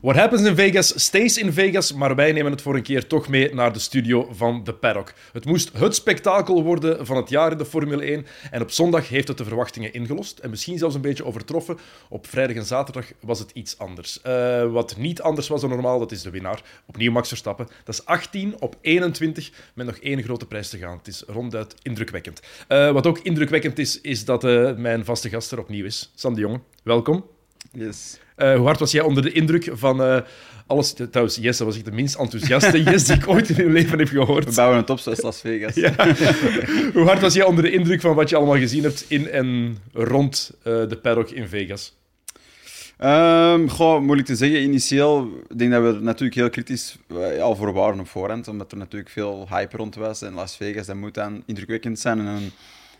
What happens in Vegas stays in Vegas, maar wij nemen het voor een keer toch mee naar de studio van de Paddock. Het moest het spektakel worden van het jaar in de Formule 1 en op zondag heeft het de verwachtingen ingelost en misschien zelfs een beetje overtroffen. Op vrijdag en zaterdag was het iets anders. Uh, wat niet anders was dan normaal, dat is de winnaar. Opnieuw Max Verstappen. Dat is 18 op 21 met nog één grote prijs te gaan. Het is ronduit indrukwekkend. Uh, wat ook indrukwekkend is, is dat uh, mijn vaste gast er opnieuw is. Sam de Jonge, welkom. Yes. Uh, hoe hard was jij onder de indruk van uh, alles? Trouwens, Jesse was ik de minst enthousiaste Yes die ik ooit in mijn leven heb gehoord. We bouwen het op zoals Las Vegas. ja. hoe hard was jij onder de indruk van wat je allemaal gezien hebt in en rond uh, de paddock in Vegas? Um, goh, moeilijk te zeggen. Initieel ik denk dat we er natuurlijk heel kritisch al voor waren op voorhand, omdat er natuurlijk veel hype rond was. En Las Vegas, dat moet dan indrukwekkend zijn. En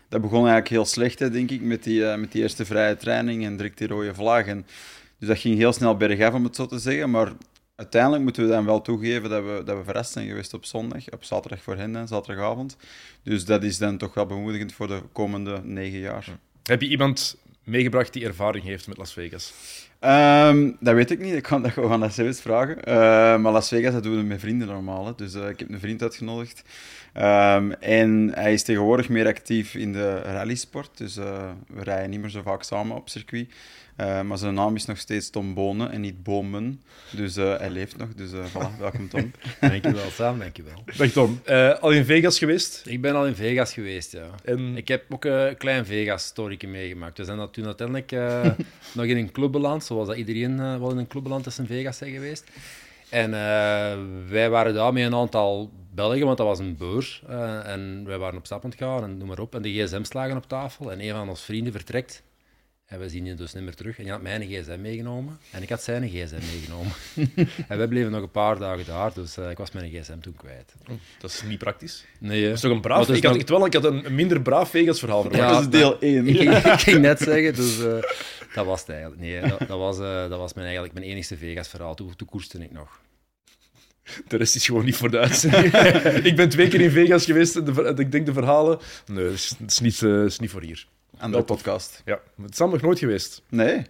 dat begon eigenlijk heel slecht, hè, denk ik, met die, uh, met die eerste vrije training en direct die rode vlag. En, dus dat ging heel snel bergaf, om het zo te zeggen. Maar uiteindelijk moeten we dan wel toegeven dat we, dat we verrast zijn geweest op zondag, op zaterdag voor hen, zaterdagavond. Dus dat is dan toch wel bemoedigend voor de komende negen jaar. Heb je iemand meegebracht die ervaring heeft met Las Vegas? Um, dat weet ik niet. Ik kan dat gewoon aan Las vragen. Uh, maar Las Vegas, dat doen we met vrienden normaal. Hè. Dus uh, ik heb een vriend uitgenodigd. Um, en hij is tegenwoordig meer actief in de rallysport. Dus uh, we rijden niet meer zo vaak samen op circuit. Uh, maar zijn naam is nog steeds Tom Bonen en niet Bomen. Dus uh, hij leeft nog. Dus voilà, welkom Tom. dankjewel Sam, dankjewel. Dag Tom. al in Vegas geweest? Ik ben al in Vegas geweest, ja. En... Ik heb ook een klein Vegas-storyje meegemaakt. We zijn dat toen uiteindelijk nog in een club beland, zoals dat iedereen wel in een club beland is in Vegas zijn geweest. En wij waren daar met een aantal België, want dat was een beurs. Uh, en wij waren op stap aan het gaan en noem maar op. En de gsm's lagen op tafel en een van onze vrienden vertrekt. En we zien je dus niet meer terug. En je had mijn gsm meegenomen en ik had zijn gsm meegenomen. en wij bleven nog een paar dagen daar, dus uh, ik was mijn gsm toen kwijt. Oh, dat is niet praktisch. Nee, dat is toch een braaf... Ik had, nog... wel, ik had een minder braaf Vegas-verhaal verwacht. Ja, dat is deel 1. Ik, ik, ik, ging net zeggen, dus uh, dat was het eigenlijk. Nee, dat, dat was, uh, dat was mijn, eigenlijk mijn enigste Vegas-verhaal. Toen, toen koerste ik nog. De rest is gewoon niet voor de uitzending. ik ben twee keer in Vegas geweest en de, ik denk de verhalen... Nee, dat is, dat is, niet, uh, is niet voor hier. Aan de podcast. Ja, het is nog nooit geweest. Nee.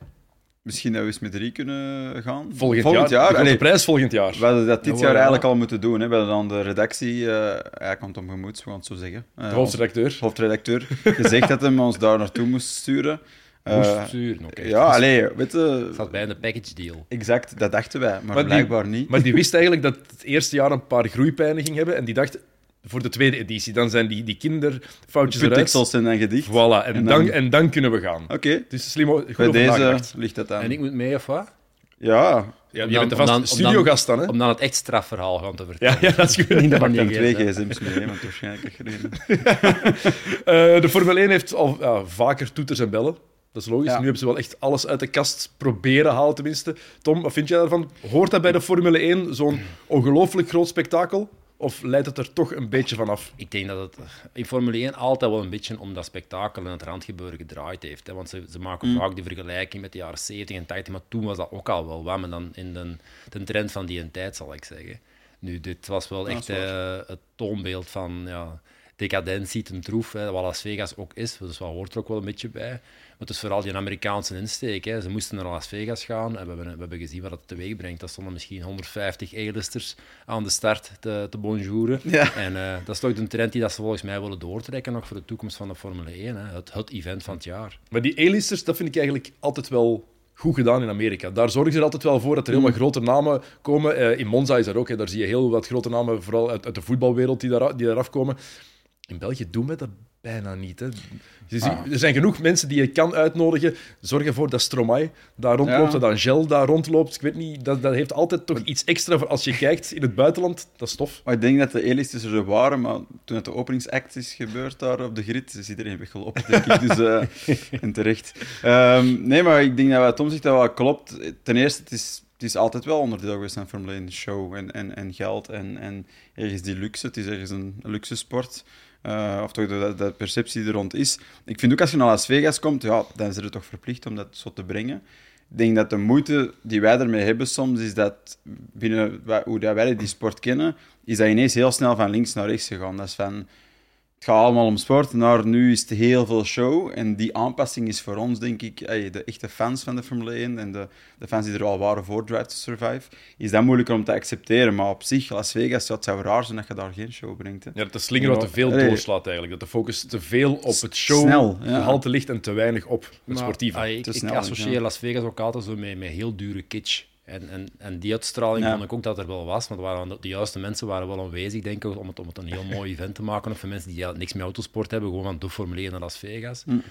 Misschien dat we eens met drie kunnen gaan. Volgend, volgend jaar. jaar. De prijs volgend jaar. We hadden dat dit ja, jaar eigenlijk al moeten doen. Hè. We hadden dan de redactie, uh, hij komt om gemoed, we gaan het zo zeggen. Uh, de hoofdredacteur. Hoofdredacteur. gezegd dat hij ons daar naartoe moest sturen. Moest uh, sturen, oké. Okay. Ja, allee, weet je... Het zat bij de package deal. Exact, dat dachten wij, maar, maar blijkbaar die, niet. Maar die wist eigenlijk dat het eerste jaar een paar groeipijnen ging hebben en die dacht, voor de tweede editie, dan zijn die, die kinderfoutjes eruit. zijn dan gedicht. Voilà, en, en, dan, dan, en dan kunnen we gaan. Oké. Okay. Dus slim, goed Bij deze ligt dat aan. En ik moet mee, of wat? Ja. Ja, je bent de vaste studiogast dan, hè? Om dan het echt strafverhaal gaan te vertellen. Ja, ja dat is goed. Niet dat die twee gsm's mee, want waarschijnlijk uh, de Formule 1 heeft al uh, vaker toeters en bellen. Dat is logisch. Ja. Nu hebben ze wel echt alles uit de kast proberen halen, tenminste. Tom, wat vind jij daarvan? Hoort dat bij de Formule 1 zo'n ongelooflijk groot spektakel? Of leidt het er toch een beetje van af? Ik denk dat het in Formule 1 altijd wel een beetje om dat spektakel en het randgebeuren gedraaid heeft. Hè? Want ze, ze maken mm. vaak die vergelijking met de jaren 70 en 80, maar toen was dat ook al wel wat, maar dan in de, de trend van die tijd, zal ik zeggen. Nu, dit was wel echt uh, het toonbeeld van ja, decadentie ten troef, hè, wat Las Vegas ook is. Dus dat hoort er ook wel een beetje bij. Maar het is vooral die Amerikaanse insteek. Hè. Ze moesten naar Las Vegas gaan en we hebben, we hebben gezien wat het teweeg brengt. Dat stonden misschien 150 A-listers aan de start te, te bonjouren. Ja. En uh, dat is toch een trend die dat ze volgens mij willen doortrekken nog voor de toekomst van de Formule 1. Hè. Het, het event van het jaar. Maar die A-listers, dat vind ik eigenlijk altijd wel goed gedaan in Amerika. Daar zorgen ze er altijd wel voor dat er heel wat grote namen komen. Uh, in Monza is er ook, hè. daar zie je heel wat grote namen, vooral uit, uit de voetbalwereld, die, daar, die daaraf komen. In België doen we dat bijna niet. Hè. Je ziet, er zijn genoeg mensen die je kan uitnodigen. Zorg ervoor dat Stromae daar rondloopt, ja. dat Angel daar rondloopt. Ik weet niet, dat, dat heeft altijd toch iets extra voor als je kijkt in het buitenland. Dat is tof. Maar ik denk dat de E-listers er waren, maar toen het de openingsact is gebeurd daar op de grid, is iedereen weggelopen, denk ik. Dus, uh, en terecht. Um, nee, maar ik denk dat wat Tom zegt, dat wel klopt. Ten eerste, het is het is altijd wel onderdeel geweest van Formule 1 show en, en, en geld en, en ergens die luxe. Het is ergens een luxe sport. Uh, of toch de, perceptie er rond is. Ik vind ook als je naar Las Vegas komt, ja, dan is er toch verplicht om dat zo te brengen. Ik denk dat de moeite die wij ermee hebben soms, is dat binnen hoe dat wij die sport kennen, is dat ineens heel snel van links naar rechts gegaan. Dat is van het gaat allemaal om sport. Naar nu is het heel veel show. En die aanpassing is voor ons, denk ik, de echte fans van de Formule 1 en de, de fans die er al waren voor Drive to Survive, is dat moeilijker om te accepteren. Maar op zich, Las Vegas, het zou raar zijn dat je daar geen show brengt. Hè. Ja, dat de slinger wat te veel doorslaat eigenlijk. Dat de focus te veel op het show Snel, ja. gehalte ligt en te weinig op het Maar, sportieve. ah, ik Te ik snel, associeer ja. Las Vegas ook altijd zo met, met heel dure kitsch. En, en, en die uitstraling Ja. vond ik ook dat er wel was, want waren, de juiste mensen waren wel aanwezig, denk ik, om het, om het een heel mooi event te maken. Of voor mensen die ja, niks met autosport hebben, gewoon van de Formule 1 naar Las Vegas. Mm.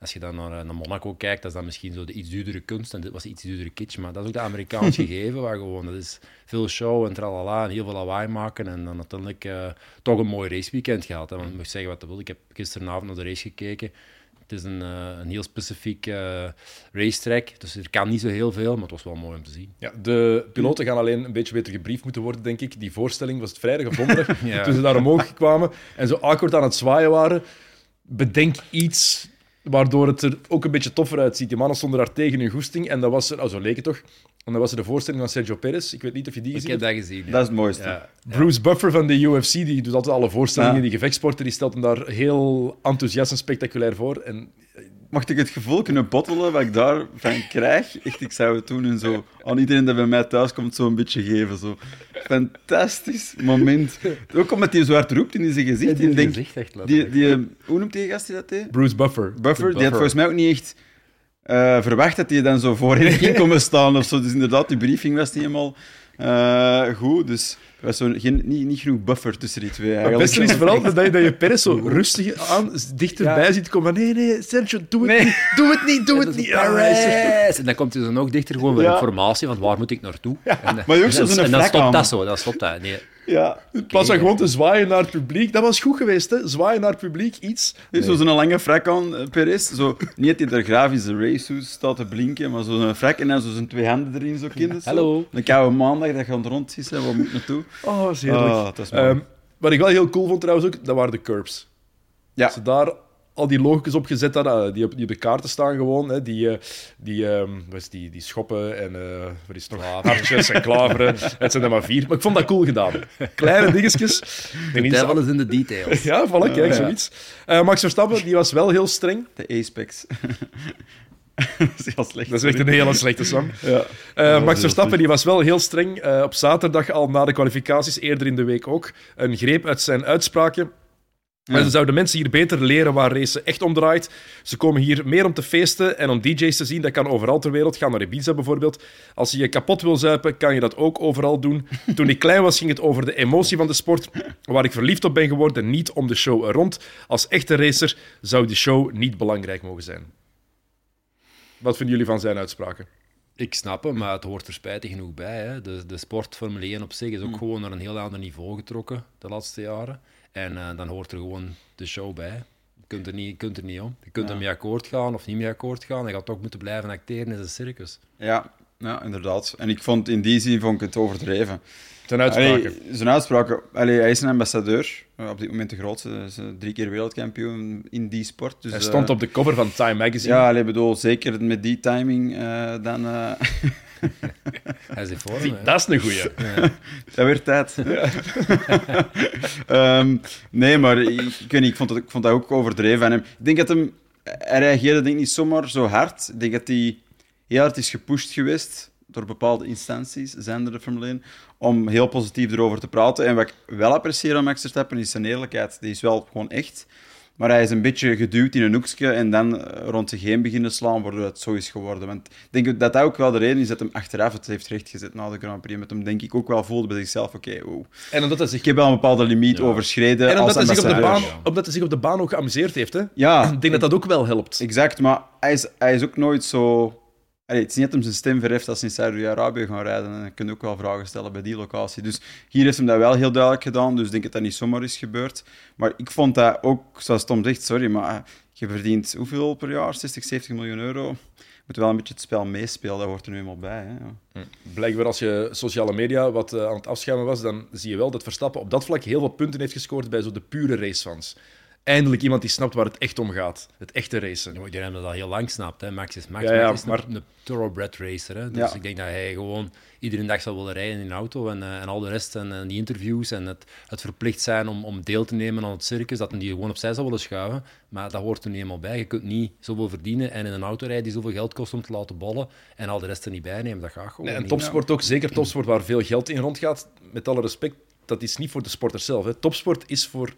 Als je dan naar, eh, naar Monaco kijkt, dat is dan misschien zo de iets duurdere kunst, en dit was iets duurdere kitsch, maar dat is ook de Amerikaans gegeven, waar gewoon, dat is veel show en tralala en heel veel lawaai maken en dan uiteindelijk eh, toch een mooi raceweekend gehad. Hè. Want je mag zeggen wat je wil, ik heb gisteravond naar de race gekeken. Het is een, eh, een heel specifiek eh, racetrack, dus er kan niet zo heel veel, maar het was wel mooi om te zien. Ja, de piloten gaan alleen een beetje beter gebriefd moeten worden, denk ik. Die voorstelling was het vrijdag of donderdag, Ja. toen ze daar omhoog kwamen en zo akkoord aan het zwaaien waren. Bedenk iets waardoor het er ook een beetje toffer uitziet. Die mannen stonden daar tegen hun goesting en dat was er, oh, zo leek het toch. En dat was er de voorstelling van Sergio Perez. Ik weet niet of je die Ik gezien heb hebt. dat gezien. ja. Dat is het mooiste. Ja. Bruce Buffer van de UFC, die doet altijd alle voorstellingen, Ja. die gevechtsporten, die stelt hem daar heel enthousiast en spectaculair voor. En Mocht ik het gevoel kunnen bottelen wat ik daarvan krijg, echt, ik zou het doen en zo aan iedereen dat bij mij thuis komt zo een beetje geven. Zo. Fantastisch moment. Ook omdat hij zo hard roept in zijn gezicht. die gezicht echt die, die, hoe noemt die gast die dat deed? Bruce Buffer. Buffer, die had volgens mij ook niet echt eh, verwacht dat hij dan zo voorin ging komen staan of zo. Dus inderdaad, die briefing was niet helemaal eh, goed. Dus er was zo geen, niet, niet genoeg buffer tussen die twee Het eigenlijk. beste is vooral dat je, dat je Perez zo rustig aan, dichterbij Ja. ziet komen. Nee, nee, Sergio, doe het niet. Doe het niet, doe En het dan niet. Perez! En dan komt hij zo nog dichter gewoon met Ja. informatie van waar moet ik naartoe. En, dan- Maar ook en zo dan- zo'n En dan stopt aan. dat zo. Dan stopt dat. Nee. Ja, van gewoon te zwaaien naar het publiek. Dat was goed geweest, hè? Zwaaien naar het publiek, iets. Dus zo'n lange frak aan, eh, Perez. Zo, niet dat hij er grafische racesuit staat te blinken, maar zo'n frak en dan zo zijn twee handen erin, zo kinderen. zo. Hallo. Dan koude maandag, dat gaat rondzissen, waar moet ik naartoe? Oh, dat is dat is mooi. Ehm, wat ik wel heel cool vond trouwens ook, dat waren de curbs. Ja. Ze daar al die logos op gezet hadden, eh, die op, die op de kaarten staan gewoon, hè, die, eh, die, ehm, wat is die, die schoppen en eh wat is het nog, hartjes en klaveren. Het zijn er maar vier, maar ik vond dat cool gedaan. Kleine dingetjes. Niet Devil zo- is in de details. Ja, voilà, kijk, zoiets. Eh, Max Verstappen, die was wel heel streng. De Apex. dat is heel slecht. Dat is echt een hele slechte Sam. Ja. Eh, Max Verstappen die was wel heel streng. Eh, op zaterdag al na de kwalificaties, eerder in de week ook, een greep uit zijn uitspraken. Maar ze zouden mensen hier beter leren waar racen echt om draait. Ze komen hier meer om te feesten en om DJ's te zien. Dat kan overal ter wereld. Ga naar Ibiza bijvoorbeeld. Als je je kapot wil zuipen, kan je dat ook overal doen. Toen ik klein was, ging het over de emotie van de sport. Waar ik verliefd op ben geworden, niet om de show er rond. Als echte racer zou die show niet belangrijk mogen zijn. Wat vinden jullie van zijn uitspraken? Ik snap hem, maar het hoort er spijtig genoeg bij. Hè. De, de sport Formule 1 op zich is ook gewoon naar een heel ander niveau getrokken de laatste jaren. En eh, dan hoort er gewoon de show bij. Je kunt er niet, kunt er niet om. Je kunt Ja. er mee akkoord gaan of niet mee akkoord gaan. Je gaat toch moeten blijven acteren in een circus. Ja, ja, inderdaad. En ik vond in die zin vond ik het overdreven. Zijn uitspraken. Allee, zijn uitspraken... Allee, hij is een ambassadeur. eh, Op dit moment de grootste. Hij is eh, drie keer wereldkampioen in die sport. Dus, Hij stond op de cover van Time Magazine. Ja, allee, bedoel, zeker met die timing, dan... Hij is in vorm. Zie, hè. dat is een goeie. dat werd tijd. Ehm, nee, maar ik, ik, weet niet, ik, vond dat, ik vond dat ook overdreven van hem. Ik denk dat hem... Hij reageerde denk ik niet zomaar zo hard. Ik denk dat hij heel hard is gepusht geweest door bepaalde instanties, zijn er de Formule 1, om heel positief erover te praten. En wat ik wel apprecieer aan Max Verstappen is zijn eerlijkheid. Die is wel gewoon echt. Maar hij is een beetje geduwd in een hoekje en dan eh, rond zich heen beginnen slaan, waardoor het zo is geworden. Want ik denk dat dat ook wel de reden is dat hem achteraf het heeft rechtgezet na de Grand Prix. Met hem denk ik ook wel voelde bij zichzelf, oké, wow. En omdat hij zich, Ik heb wel een bepaalde limiet overschreden en omdat als hij zich, op de baan, omdat hij zich op de baan ook geamuseerd heeft. Hè? Ja, Ik denk dat dat ook wel helpt. exact. Maar hij is, hij is ook nooit zo... Allee, het is niet dat hem zijn stem verheft als ze in Saudi-Arabië gaan rijden. En dan ook wel vragen stellen bij die locatie. Dus hier heeft hem dat wel heel duidelijk gedaan. Dus ik denk dat dat niet zomaar is gebeurd. Maar ik vond dat ook, zoals Tom zegt, sorry, maar eh, je verdient hoeveel per jaar? 60, 70 miljoen euro. Moet wel een beetje het spel meespelen. Dat hoort er nu eenmaal bij. Hè? Ja. Blijkbaar als je sociale media wat eh, aan het afschermen was, dan zie je wel dat Verstappen op dat vlak heel veel punten heeft gescoord bij zo de pure racefans. Eindelijk iemand die snapt waar het echt om gaat. Het echte racen. Ja, Iedereen dat al heel lang snapt. Hè. Max is Max. Ja, ja, Max is maar- een, een thoroughbred racer. Hè. Dus ik denk dat hij gewoon iedere dag zal willen rijden in een auto en, eh, en al de rest. En, en die interviews en het, het verplicht zijn om, om deel te nemen aan het circus, dat hij die gewoon opzij zal willen schuiven. Maar dat hoort er nu eenmaal bij. Je kunt niet zoveel verdienen en in een auto rijden die zoveel geld kost om te laten bollen en al de rest er niet bij nemen. Dat gaat gewoon Nee, en niet. topsport ook, zeker topsport waar veel geld in rondgaat. Met alle respect, dat is niet voor de sporters zelf. Hè. Topsport is voor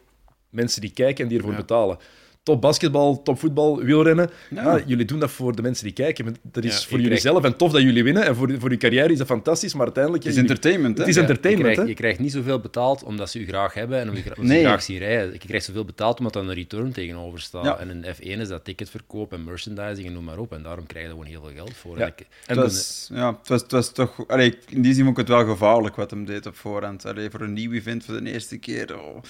mensen die kijken en die ervoor betalen. Top basketbal, top voetbal, wielrennen. Ja. Ja, jullie doen dat voor de mensen die kijken. Maar Dat is Ja, voor jullie zelf en tof dat jullie winnen. En voor, voor je carrière is dat fantastisch, maar uiteindelijk... Het is jullie- entertainment, hè? Het is Ja, entertainment, je, krijgt, hè? je krijgt niet zoveel betaald omdat ze u graag hebben en omdat ze Nee. graag zien rijden. Je krijgt zoveel betaald omdat er een return tegenover staat. Ja. En in F1 is dat ticketverkoop en merchandising en noem maar op. En daarom krijg je er gewoon heel veel geld voor. Ja. En ik- En het, dus- was, ja, het, was, het was toch... Allee, in die zin vond ik het wel gevaarlijk wat hem deed op voorhand. Allee, voor een nieuw event voor de eerste keer. Oh.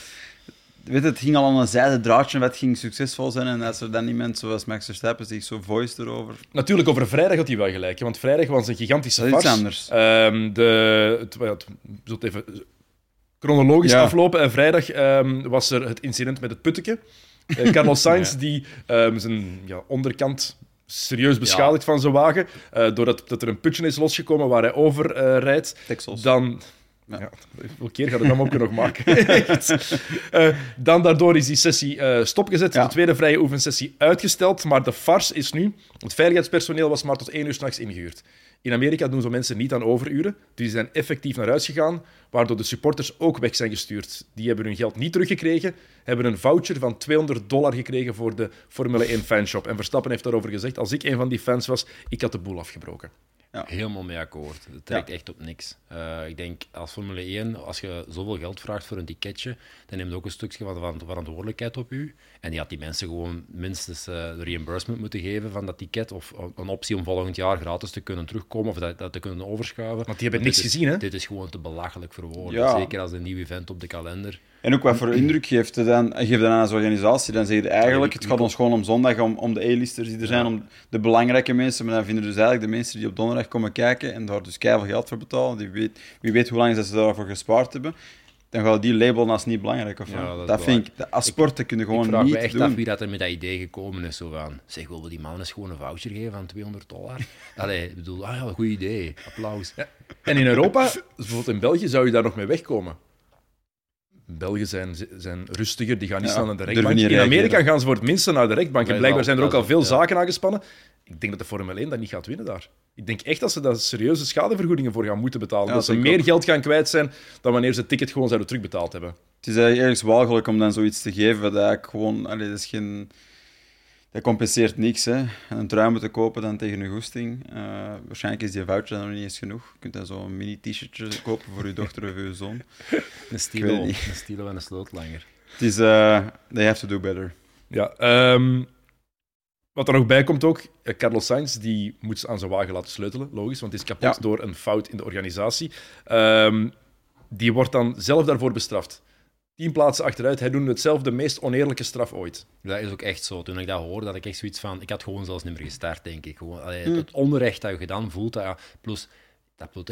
Weet het ging al aan een zijde draadje wat ging succesvol zijn. En als er dan iemand zoals Max Verstappen zich zo voiced erover... Natuurlijk, over vrijdag had hij wel gelijk. hè, Want vrijdag was een gigantische Dat is iets anders. Ehm, de, het, het- even chronologisch Ja. aflopen. En vrijdag ehm, was er het incident met het putteke. Eh, Carlos Sainz, die ehm, zijn ja, onderkant serieus beschadigd van zijn wagen. eh, doordat dat er een putje is losgekomen waar hij over eh, rijdt. Texels. Dan... Ja. Keer gaat het dan ook nog maken? Echt. Eh, dan daardoor is die sessie eh, stopgezet. Ja. De tweede vrije oefensessie uitgesteld. Maar de farce is nu... Het veiligheidspersoneel was maar tot één uur s'nachts ingehuurd. In Amerika doen zo mensen niet aan overuren. Dus die zijn effectief naar huis gegaan, waardoor de supporters ook weg zijn gestuurd. Die hebben hun geld niet teruggekregen, hebben een voucher van 200 dollar gekregen voor de Formule 1 fanshop. En Verstappen heeft daarover gezegd, als ik een van die fans was, ik had de boel afgebroken. Helemaal mee akkoord. Het trekt echt op niks. Eh, ik denk, als Formule 1, als je zoveel geld vraagt voor een ticketje, dan neemt ook een stukje van de verantwoordelijkheid op u. En die had die mensen gewoon minstens eh, de reimbursement moeten geven van dat ticket, of een optie om volgend jaar gratis te kunnen terugkomen, of dat, dat te kunnen overschuiven. Want die hebben dit niks is- gezien, hè? Dit is gewoon te belachelijk voor woorden. Ja. Zeker als een nieuw event op de kalender. En ook wat voor indruk geeft het dan, geeft dan aan als organisatie. Dan zeg je eigenlijk, het gaat ons gewoon om zondag, om, om de A-listers die er zijn, om de belangrijke mensen. Maar dan vinden dus eigenlijk de mensen die op donderdag komen kijken en daar dus keihard geld voor betalen. Die weet, wie weet hoe lang ze daarvoor gespaard hebben. Dan gaan die labelen als niet belangrijk. Of Ja, dat vind ik, als sporten kun je ik gewoon vraag me niet echt doen. af wie dat er met dat idee gekomen is. Zo van, zeg, willen we die man eens gewoon een voucher geven van 200 dollar? Allee, ik bedoel, ah ja, goed idee. Applaus. En in Europa, bijvoorbeeld in België, zou je daar nog mee wegkomen. Belgen zijn, zijn rustiger, die gaan niet Ja, snel naar de rechtbank. In Amerika gaan ze voor het minste naar de rechtbank. En blijkbaar zijn er ook al veel zaken aangespannen. Ik denk dat de Formule 1 dat niet gaat winnen daar. Ik denk echt dat ze daar serieuze schadevergoedingen voor gaan moeten betalen. Ja, dat ze meer ook. geld gaan kwijt zijn dan wanneer ze het ticket gewoon zouden terugbetaald hebben. Het is eigenlijk ergens walgelijk om dan zoiets te geven. Dat eigenlijk gewoon, allee, dat is geen. Dat compenseert niks. Hè. Een trui moeten kopen dan tegen een goesting. Eh, waarschijnlijk is die voucher dan nog niet eens genoeg. Je kunt dan zo'n mini t-shirtje kopen voor je dochter of je zoon. Een stilo, een stilo en een slootlanger. Het is, eh they have to do better. Ja, ehm, wat er nog bij komt ook, eh, Carlos Sainz die moet aan zijn wagen laten sleutelen, logisch, want het is kapot Ja. door een fout in de organisatie. Ehm, die wordt dan zelf daarvoor bestraft. Tien plaatsen achteruit, hij doet het zelf de meest oneerlijke straf ooit. Dat is ook echt zo. Toen ik dat hoorde, had ik echt zoiets van... Ik had gewoon zelfs niet meer gestart, denk ik. Gewoon, allee, Het onrecht dat je gedaan voelt. Dat, plus, dat voor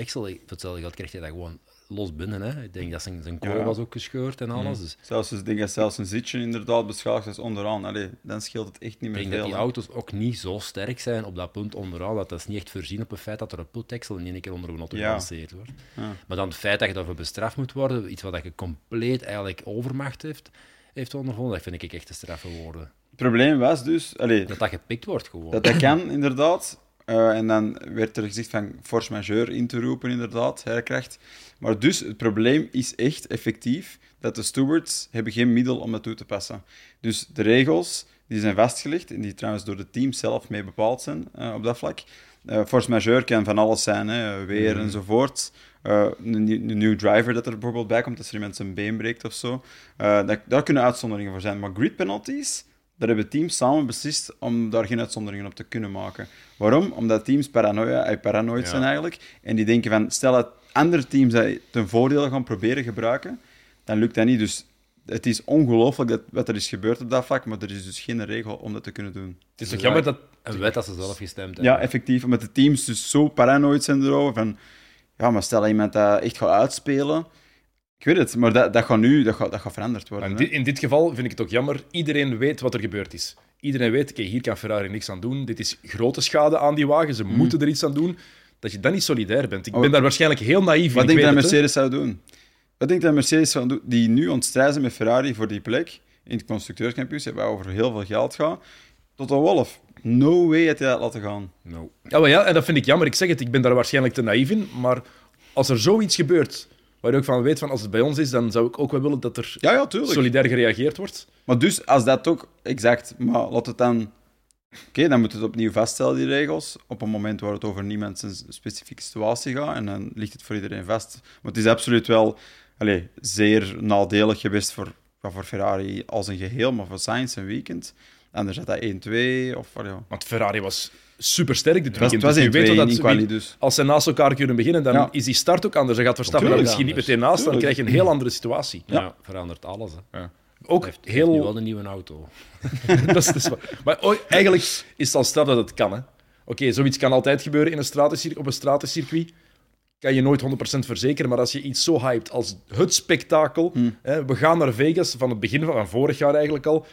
hetzelfde geld krijg je dat gewoon los binnen. Hè. Ik denk dat zijn, zijn kool Ja. was ook gescheurd en alles. Dus Zelfs, ik denk dat zelfs een zitje inderdaad beschadigd is onderaan. Allee, dan scheelt het echt niet ik meer denk dat veel. die hè. auto's ook niet zo sterk zijn op dat punt onderaan. Dat dat is niet echt voorzien op het feit dat er een putdeksel in één keer onder een auto Ja. gelanceerd wordt. Ja. Maar dan het feit dat je daarvoor bestraft moet worden, iets wat je compleet eigenlijk overmacht heeft, heeft ondervonden, dat vind ik echt te straffen woorden. Het probleem was dus... Allee, Dat dat gepikt wordt gewoon. Dat dat kan, inderdaad. Eh, en dan werd er gezegd van force majeure in te roepen, inderdaad, herkracht. Maar dus, het probleem is echt effectief dat de stewards hebben geen middel om dat toe te passen. Dus de regels, die zijn vastgelegd, en die trouwens door het team zelf mee bepaald zijn eh, op dat vlak. Eh, force majeure kan van alles zijn, hè, weer enzovoort. Eh, een, nieuw- driver dat er bijvoorbeeld bij komt, als er iemand zijn been breekt of zo. Dat, daar kunnen uitzonderingen voor zijn. Maar grid penalties, daar hebben teams samen beslist om daar geen uitzonderingen op te kunnen maken. Waarom? Omdat teams paranoia, eh, paranoid zijn eigenlijk. En die denken van, stel dat andere teams dat ten voordele gaan proberen gebruiken, dan lukt dat niet. Dus het is ongelooflijk dat, wat er is gebeurd op dat vlak, maar er is dus geen regel om dat te kunnen doen. Het is toch jammer dat... Een wet dat ze zelf gestemd hebben. Ja, effectief. Omdat de teams dus zo paranoid zijn erover. Van, ja, maar stel dat iemand dat echt gaat uitspelen, Ik weet het, maar dat, dat gaat nu dat gaat, dat gaat veranderd worden. in, dit, in dit geval vind ik het ook jammer. Iedereen weet wat er gebeurd is. Iedereen weet, oké, hier kan Ferrari niks aan doen. Dit is grote schade aan die wagen. Ze moeten er iets aan doen. Dat je dan niet solidair bent. Ik Oh. ben daar waarschijnlijk heel naïef in. Wat ik denk je dat het. Mercedes zou doen? Wat denk je dat Mercedes zou doen? Die nu ontstrijden met Ferrari voor die plek in het constructeurskampioenschap, waar over heel veel geld gaat. Tot de Wolf. No way had hij dat laten gaan. Nou, Ja, maar ja, en dat vind ik jammer. Ik zeg het, ik ben daar waarschijnlijk te naïef in. Maar als er zoiets gebeurt, waar je ook van weet, van als het bij ons is, dan zou ik ook wel willen dat er Ja, ja, solidair gereageerd wordt. Maar dus, als dat ook exact, maar laat het dan. Oké, dan moet het opnieuw vaststellen, die regels. Op een moment waar het over niemand zijn specifieke situatie gaat. En dan ligt het voor iedereen vast. Maar het is absoluut wel allez, zeer nadelig geweest voor, voor Ferrari als een geheel, maar voor Sainz een weekend. Anders had dat 1-2 of ja. Want Ferrari was supersterk dit Het was, weekend. het was Dus je weet 1-2 wel in dat wie- dus. als ze naast elkaar kunnen beginnen, dan Ja. is die start ook anders. Dan gaat Verstappen misschien niet meteen naast, dan krijg je een heel andere situatie. ja. verandert alles. Hè. Ook Hij heeft, hij heeft nu heel... wel een nieuwe auto. dat is, dat is waar. Maar oh, eigenlijk is het al straf dat het kan. hè. Oké, zoiets kan altijd gebeuren in een op een stratencircuit. Kan je nooit 100% verzekeren, maar als je iets zo hypt als het spektakel, Hmm. hè, we gaan naar Vegas van het begin van, van vorig jaar eigenlijk al,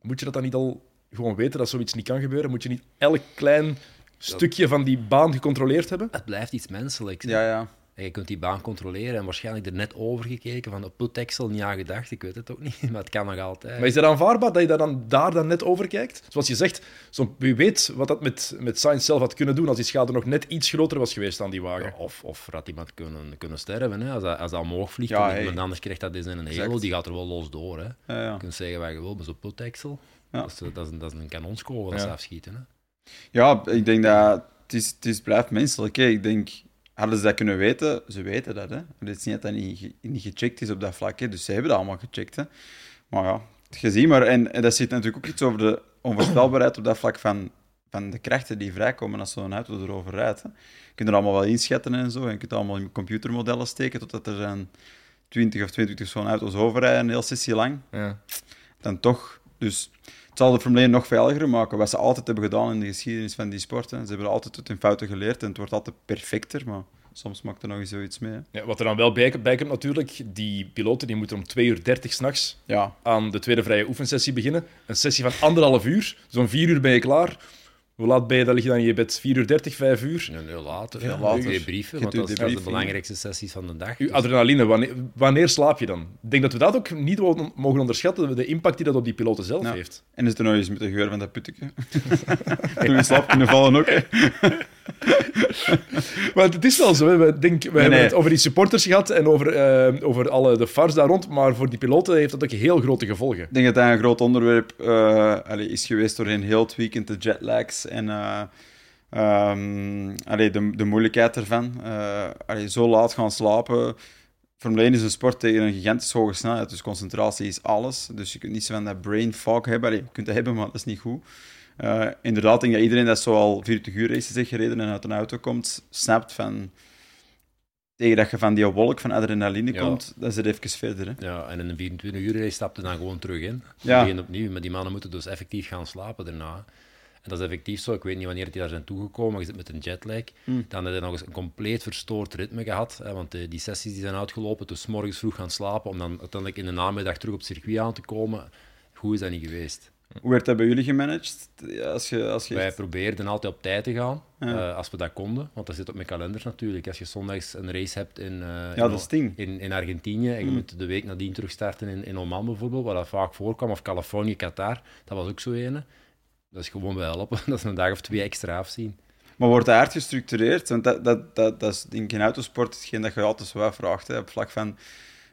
moet je dat dan niet al gewoon weten dat zoiets niet kan gebeuren? Moet je niet elk klein stukje van die baan gecontroleerd hebben? Het blijft iets menselijks. Ja, ja. En je kunt die baan controleren en waarschijnlijk er net over gekeken van op putdeksel niet aan gedacht. Ik weet het ook niet, maar het kan nog altijd. Maar is dat aanvaardbaar dat je daar dan, daar dan net over kijkt? Zoals je zegt, zo, wie weet wat dat met, met Sainz zelf had kunnen doen als die schade nog net iets groter was geweest aan die wagen. Ja, of, of had iemand kunnen, kunnen sterven, hè, als, dat, als dat omhoog vliegt. Ja, en hey. iemand anders krijgt dat eens in een halo, die gaat er wel los door. Hè. ja, ja. Je kunt zeggen wat je wil, maar zo'n putdeksel. Dat, is, dat, is, een- dat is een kanonskogel dat Ja. ze afschieten. Hè. Ja, ik denk dat het, is, het is, blijft menselijk. Hè. Ik denk, hadden ze dat kunnen weten, ze weten dat. Hè. Het is niet dat dat niet, niet gecheckt is op dat vlak. Hè. Dus ze hebben dat allemaal gecheckt. Hè. Maar ja, gezien. Maar, en, en dat zit natuurlijk ook iets over de onvoorspelbaarheid op dat vlak van, van de krachten die vrijkomen als zo'n auto erover rijdt. Hè. Je kunt er allemaal wel inschatten en zo. En je kunt allemaal in computermodellen steken totdat er zijn 20 of 22 zo'n auto's overrijden, een hele sessie lang Ja. dan toch. Dus het zal de Formule 1 nog veiliger maken. Wat ze altijd hebben gedaan in de geschiedenis van die sport. Hè. Ze hebben altijd uit hun fouten geleerd en het wordt altijd perfecter. Maar soms maakt er nog eens zoiets mee. Ja, wat er dan wel bij, bij komt natuurlijk, die piloten die moeten om 2 uur 30 s'nachts Ja, aan de tweede vrije oefensessie beginnen. Een sessie van anderhalf uur. Zo'n vier uur ben je klaar. Hoe laat ben je? Dan lig je dan in je bed 4 uur 30, 5 uur. En heel later. Veel ja. later. Je brieven, want dat is, de belangrijkste sessies van de dag. Uw Dus- adrenaline, wanneer, wanneer slaap je dan? Ik denk dat we dat ook niet mogen onderschatten, de impact die dat op die piloten zelf heeft. en is het er nog eens met de geur van dat putteke. Toen in slaap kunnen vallen ook. Maar het is wel zo. Hè. We, denk, we hebben nee. het over die supporters gehad en over, eh, over alle de fars daar rond. Maar voor die piloten heeft dat ook heel grote gevolgen. Ik denk dat dat een groot onderwerp allee, is geweest doorheen heel het weekend, de jetlags en allee, de, de moeilijkheid ervan. Allee, zo laat gaan slapen. Formule 1 is een sport tegen een gigantisch hoge snelheid, dus concentratie is alles. Dus je kunt niet zo van dat brain fog hebben. Je kunt dat hebben, maar dat is niet goed. Eh, inderdaad, ik denk dat iedereen dat zo al 40 uur races heeft gereden en uit een auto komt, snapt van... Tegen dat je van die wolk van adrenaline Ja. komt, dan zit even verder. Hè. Ja, en in een 24 uur race stapte dan gewoon terug in. Ja. Begin opnieuw, maar die mannen moeten dus effectief gaan slapen daarna. En dat is effectief zo. Ik weet niet wanneer die daar zijn toegekomen, maar je zit met een jetlag. Hmm. Dan heb je nog eens een compleet verstoord ritme gehad. Hè, want eh, die sessies die zijn uitgelopen, dus 's morgens vroeg gaan slapen, om dan uiteindelijk in de namiddag terug op het circuit aan te komen. Goed is dat niet geweest. Hoe werd dat bij jullie gemanaged? Als je, als je... Wij probeerden altijd op tijd te gaan, Ja. eh, als we dat konden. Want dat zit op mijn kalender natuurlijk. Als je zondags een race hebt in, Ja, in, in, in Argentinië en je Mm. moet de week nadien terugstarten in, in Oman bijvoorbeeld, waar dat vaak voorkwam, of Californië, Qatar, dat was ook zo ene. Dat is gewoon bij helpen. Dat is een dag of twee extra afzien. Maar wordt dat hard gestructureerd? Want dat, dat, dat, dat is in autosport hetgeen dat je altijd zo wat vraagt. Hè. Op vlak van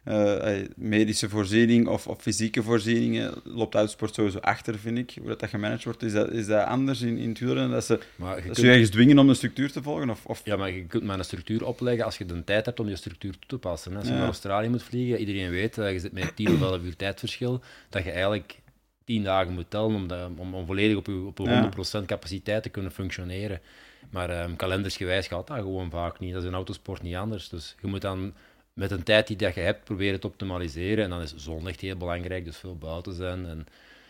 eh, eh, medische voorziening of, of fysieke voorzieningen loopt autosport sowieso achter, vind ik. Hoe dat, dat gemanaged wordt, is dat, is dat anders in, in het wielrennen? Dat ze, Maar je dat kunt, ergens dwingen om een structuur te volgen? Of, of... ja, maar je kunt maar een structuur opleggen als je de tijd hebt om je structuur toe te passen. Hè. Als je Ja. naar Australië moet vliegen, iedereen weet, eh, je zit met 10 of 11 uur tijdverschil, dat je eigenlijk 10 dagen moet tellen om, dat- om, om volledig op je, op je Ja. 100% capaciteit te kunnen functioneren. Maar ehm, kalendersgewijs gaat dat gewoon vaak niet. Dat is in autosport niet anders. Dus je moet dan met een tijd die dat je hebt proberen te optimaliseren. En dan is zon echt heel belangrijk, dus veel buiten zijn. En